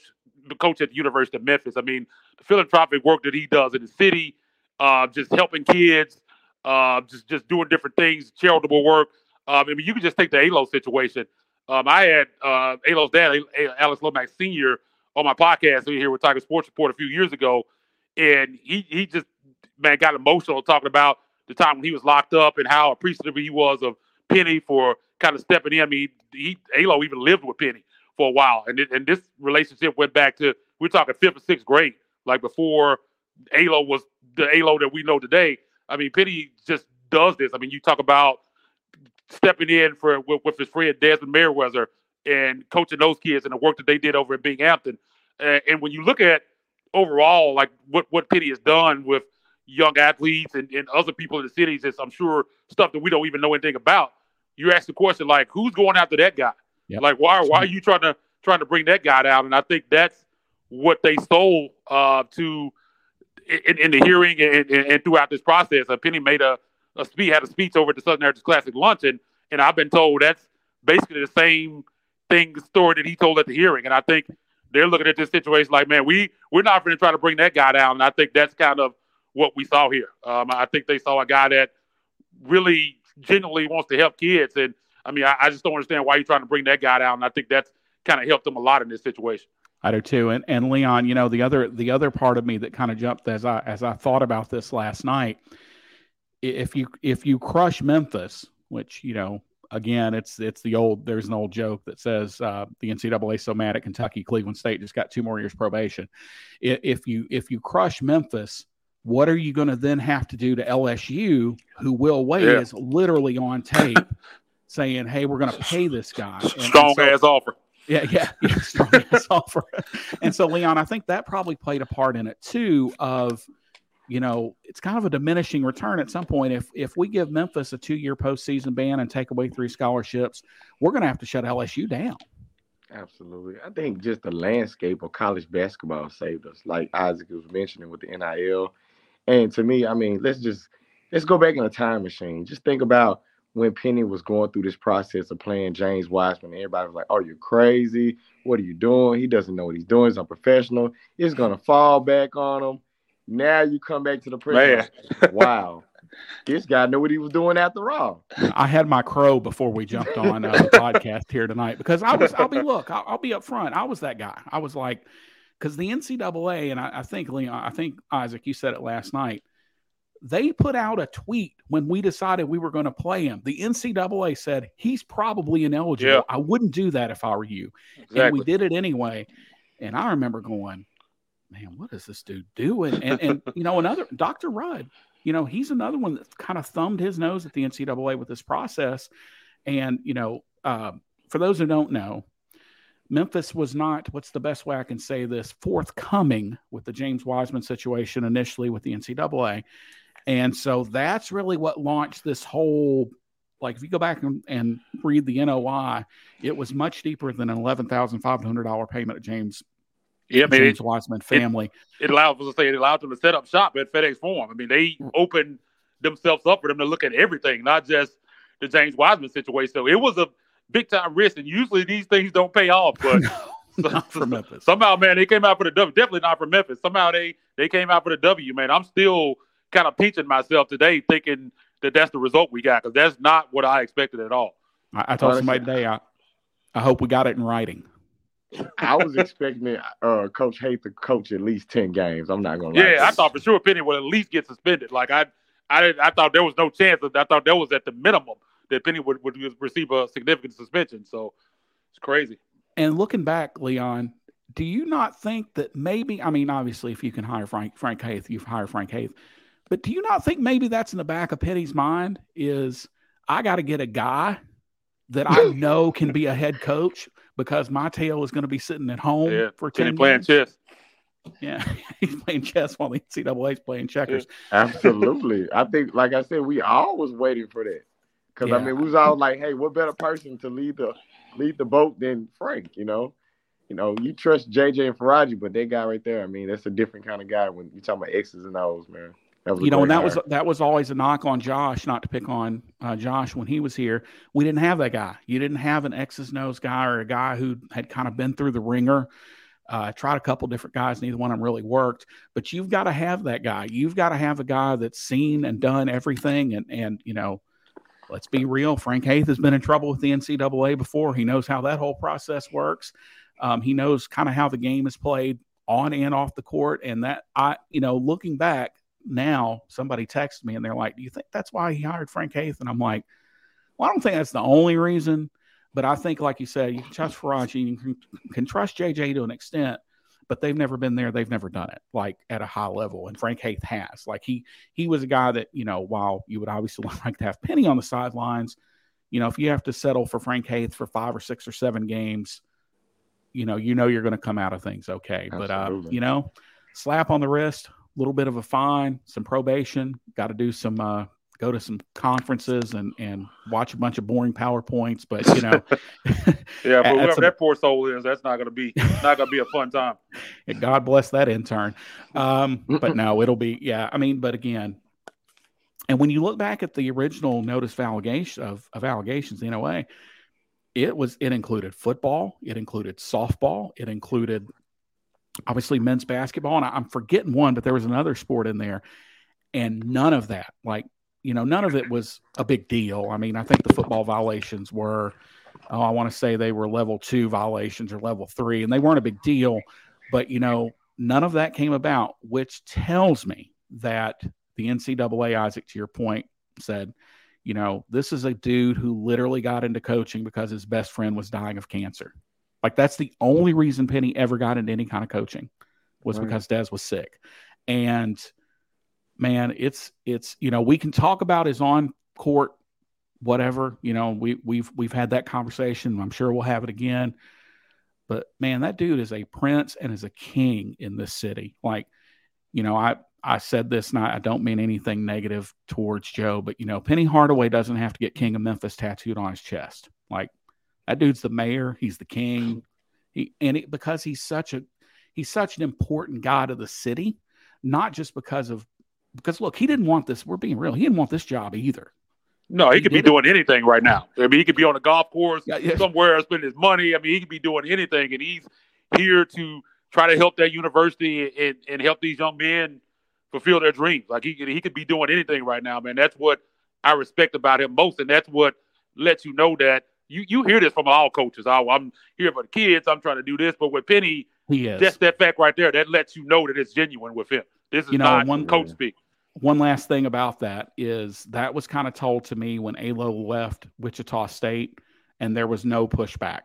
B: the coach at the University of Memphis. I mean, the philanthropic work that he does in the city, uh, just helping kids, uh, just just doing different things, charitable work. Um, I mean, you can just take the Alo situation. Um, I had uh, Alo's dad, Alex Lomax Sr., on my podcast here with Tiger Sports Report a few years ago, and he he just man got emotional talking about the time when he was locked up and how appreciative he was of Penny for kind of stepping in. I mean, he Alo even lived with Penny for a while, and it, and this relationship went back to we're talking fifth or sixth grade, like before Alo was the Alo that we know today. I mean, Penny just does this. I mean, you talk about stepping in for with, with his friend Desmond Merriweather and coaching those kids and the work that they did over at Binghampton. Uh, and when you look at overall, like what what Penny has done with young athletes and, and other people in the cities, is I'm sure stuff that we don't even know anything about. You ask the question like, who's going after that guy? Yep. Like, why why are you trying to trying to bring that guy down? And I think that's what they stole uh, to in, in, the hearing and, and, and, throughout this process. Uh, Penny made a, a speech, had a speech over at the Southern Heritage Classic luncheon, and I've been told that's basically the same thing story that he told at the hearing. And I think they're looking at this situation like, man, we we're not going to try to bring that guy down. And I think that's kind of what we saw here. Um, I think they saw a guy that really genuinely wants to help kids, and I mean, I, I just don't understand why you're trying to bring that guy down. And I think that's kind of helped them a lot in this situation.
A: I do too. And and Leon, you know, the other the other part of me that kind of jumped as I as I thought about this last night, if you if you crush Memphis, which you know again, it's it's the old. There's an old joke that says uh, the NCAA so mad at Kentucky, Cleveland State just got two more years probation. If you if you crush Memphis, what are you going to then have to do to LSU, who Will Wade yeah. is literally on tape *laughs* saying, "Hey, we're going to pay this guy."
B: And, strong and so, ass offer.
A: Yeah, yeah, yeah strong *laughs* ass offer. And so, Leon, I think that probably played a part in it too. Of you know, it's kind of a diminishing return at some point. If if we give Memphis a two year postseason ban and take away three scholarships, we're going to have to shut LSU down.
C: Absolutely. I think just the landscape of college basketball saved us, like Isaac was mentioning with the NIL. And to me, I mean, let's just let's go back in a time machine. Just think about when Penny was going through this process of playing James Wiseman. Everybody was like, "Oh, you're crazy! What are you doing? He doesn't know what he's doing. He's unprofessional. It's gonna fall back on him." Now you come back to the prison. wow. This guy knew what he was doing after all.
A: I had my crow before we jumped on uh, the *laughs* podcast here tonight because I was, I'll be, look, I'll, I'll be up front. I was that guy. I was like, because the NCAA, and I, I think, Leon, I think, Isaac, you said it last night, they put out a tweet when we decided we were going to play him. The NCAA said he's probably ineligible. Yeah. I wouldn't do that if I were you. Exactly. And we did it anyway. And I remember going, man, what is this dude doing? And, and *laughs* you know, another Dr. Rudd, you know, he's another one that kind of thumbed his nose at the NCAA with this process. And, you know, uh, for those who don't know, Memphis was not, what's the best way I can say this, forthcoming with the James Wiseman situation initially with the NCAA. And so that's really what launched this whole like if you go back and, and read the NOI, it was much deeper than an eleven thousand five hundred dollar payment to James yeah, I mean, James it, Wiseman family.
B: It, it allowed, us to say, it allowed them to set up shop at FedEx Forum. I mean, they mm. opened themselves up for them to look at everything, not just the James Wiseman situation. So it was a big time risk, and usually these things don't pay off. But *laughs*
A: not for Memphis.
B: Somehow, man, they came out for the W. Definitely not for Memphis. Somehow they they came out for the W. Man, I'm still kind of pinching myself today, thinking that that's the result we got because that's not what I expected at all.
A: I, I told somebody today, I, I hope we got it in writing.
C: I was expecting uh, Coach Haith to coach at least ten games. I'm not gonna. Lie.
B: Yeah, I thought for sure Penny would at least get suspended. Like I, I, I thought there was no chance. I thought that was at the minimum that Penny would, would receive a significant suspension. So it's crazy.
A: And looking back, Leon, do you not think that maybe? I mean, obviously, if you can hire Frank Frank Haith, you hire Frank Haith. But do you not think maybe that's in the back of Penny's mind? Is I got to get a guy that I *laughs* know can be a head coach because my tail is going to be sitting at home
B: Yeah,
A: for ten
B: playing
A: years.
B: chess.
A: Yeah, *laughs* he's playing chess while the NCAA is playing checkers.
C: Absolutely. I think, like I said, we all was waiting for that. Because I mean, we was all like, "Hey, what better person to lead the lead the boat than Frank?" You know, you know, you trust JJ and Faraji, but that guy right there, I mean, that's a different kind of guy when you talking about X's and O's, man.
A: You know, and that was that was always a knock on Josh. Not to pick on uh, Josh when he was here, we didn't have that guy. You didn't have an X's nose guy or a guy who had kind of been through the ringer. Uh, tried a couple different guys, neither one of them really worked. But you've got to have that guy. You've got to have a guy that's seen and done everything. And and you know, let's be real. Frank Haith has been in trouble with the NCAA before. He knows how that whole process works. Um, he knows kind of how the game is played on and off the court. And that I, you know, looking back now, somebody texted me and they're like, "Do you think that's why he hired Frank Haith?" And I'm like, "Well, I don't think that's the only reason." But I think, like you said, you can trust Faraji, you can, can trust JJ to an extent, but they've never been there. They've never done it like at a high level. And Frank Haith has. Like he he was a guy that you know, while you would obviously *laughs* like to have Penny on the sidelines, you know, if you have to settle for Frank Haith for five or six or seven games, you know, you know you're going to come out of things okay. But uh, you know, slap on the wrist, little bit of a fine, some probation, got to do some uh go to some conferences and and watch a bunch of boring PowerPoints, but you know, *laughs*
B: Yeah, *laughs* but whoever
A: a-
B: that poor soul is, that's not gonna be not gonna be a fun time. *laughs*
A: God bless that intern. Um, but no, it'll be yeah. I mean, but again, and when you look back at the original notice of allegation of, of allegations, the NOA, it was it included football, it included softball, it included obviously men's basketball, and I, I'm forgetting one, but there was another sport in there, and none of that, like you know, none of it was a big deal. I mean, I think the football violations were, oh, I want to say they were level two violations or level three, and they weren't a big deal. But you know, none of that came about, which tells me that the NCAA, Isaac, to your point, said, you know, this is a dude who literally got into coaching because his best friend was dying of cancer. Like that's the only reason Penny ever got into any kind of coaching was
C: Right.
A: because Des was sick. And man, it's it's you know, we can talk about his on court whatever, you know, we we've we've had that conversation. I'm sure we'll have it again. But man, that dude is a prince and is a king in this city. Like, you know, I I said this and I, I don't mean anything negative towards Joe, but you know, Penny Hardaway doesn't have to get King of Memphis tattooed on his chest. Like that dude's the mayor, he's the king. He and it, because he's such a he's such an important guy to the city, not just because of because look, he didn't want this. We're being real. He didn't want this job either.
B: No, he,
A: He
B: could be doing anything right now. I mean, he could be on a golf course
A: Yeah, yeah.
B: somewhere, spending his money. I mean, he could be doing anything, and he's here to try to help that university and, and help these young men fulfill their dreams. Like he he could be doing anything right now, man. That's what I respect about him most, and that's what lets you know that you you hear this from all coaches. Oh, I'm here for the kids. I'm trying to do this, but with Penny,
A: He is.
B: just that fact right there, that lets you know that it's genuine with him. This is
A: You know,
B: not
A: one-
B: coach speak.
A: one last thing about that is that was kind of told to me when Alo left Wichita State, and there was no pushback,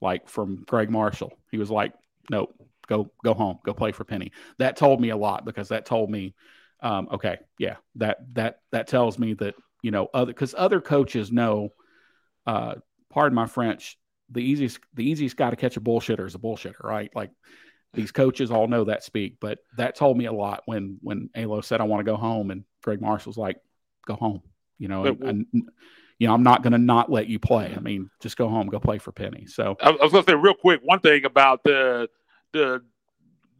A: like from Gregg Marshall. He was like, "Nope, go go home, go play for Penny." That told me a lot because that told me, um, okay, yeah, that that that tells me that you know other because other coaches know, uh, pardon my French, the easiest the easiest guy to catch a bullshitter is a bullshitter, right? Like these coaches all know that speak, but that told me a lot when when Alo said I want to go home, and Gregg Marshall's like, "Go home," you know, and,
B: But-
A: and you know I'm not going to not let you play. I mean, just go home, go play for Penny. So
B: I was going to say real quick one thing about the the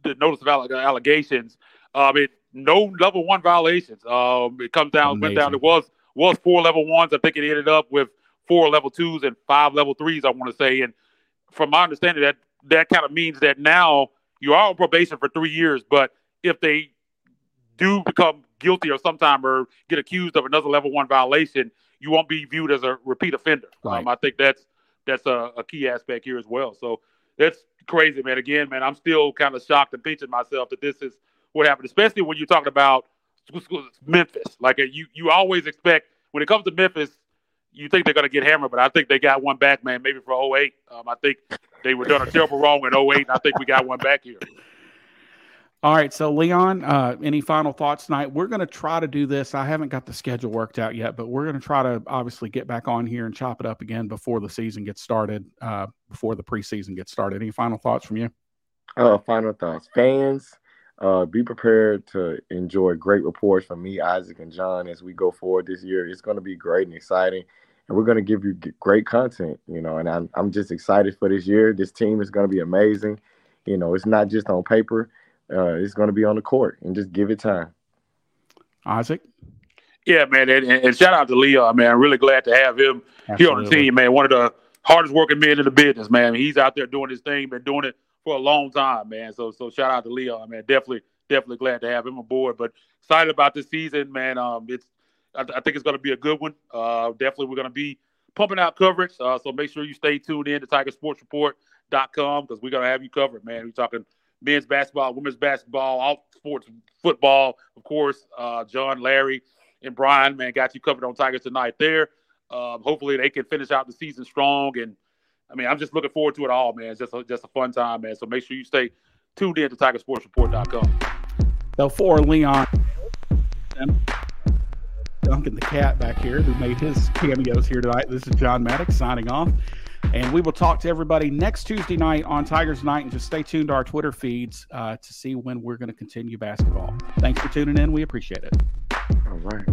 B: the notice of alle- allegations. Um, it no level one violations. Um, it comes down went down.
A: Amazing.
B: It was was four level ones. I think it ended up with four level twos and five level threes. I want to say, and from my understanding, that that kind of means that now you are on probation for three years. But if they do become guilty or sometime or get accused of another level one violation, you won't be viewed as a repeat offender.
A: Right.
B: Um, I think that's that's a, a key aspect here as well. So that's crazy, man. Again, man, I'm still kind of shocked and pinching myself that this is what happened, especially when you're talking about Memphis. Like uh, you, you always expect when it comes to Memphis, you think they're going to get hammered, but I think they got one back, man. Maybe for 08. Um, I think they were done a terrible *laughs* wrong in 08, and I think we got one back here.
A: All right, so Leon, uh, any final thoughts tonight? We're going to try to do this. I haven't got the schedule worked out yet, but we're going to try to obviously get back on here and chop it up again before the season gets started, uh, before the preseason gets started. Any final thoughts from you?
C: Uh, final thoughts, fans. Uh, be prepared to enjoy great reports from me, Isaac, and John as we go forward this year. It's going to be great and exciting, and we're going to give you great content. You know, and I'm I'm just excited for this year. This team is going to be amazing. You know, it's not just on paper uh, it's going to be on the court and just give it time.
A: Isaac?
B: Yeah, man. And, and shout out to Leo, man. I'm really glad to have him Absolutely. here on the team, man. One of the hardest working men in the business, man. He's out there doing his thing, been doing it for a long time, man. So so shout out to Leo, man. Definitely, definitely glad to have him aboard. But excited about this season, man. Um, it's I, I think it's going to be a good one. Uh, definitely, we're going to be pumping out coverage. Uh, so make sure you stay tuned in to TigerSportsReport.com because we're going to have you covered, man. We're talking men's basketball, women's basketball, all sports, football, of course. Uh, John, Larry, and Brian, man, got you covered on Tigers tonight there. Um, hopefully they can finish out the season strong. And I mean, I'm just looking forward to it all, man. It's just a, just a fun time, man. So make sure you stay tuned in to TigerSportsReport.com.
A: So for Leon, Duncan the cat back here, who made his cameos here tonight. This is John Maddox signing off. And we will talk to everybody next Tuesday night on Tigers Night. And just stay tuned to our Twitter feeds uh, to see when we're going to continue basketball. Thanks for tuning in. We appreciate it.
C: All right.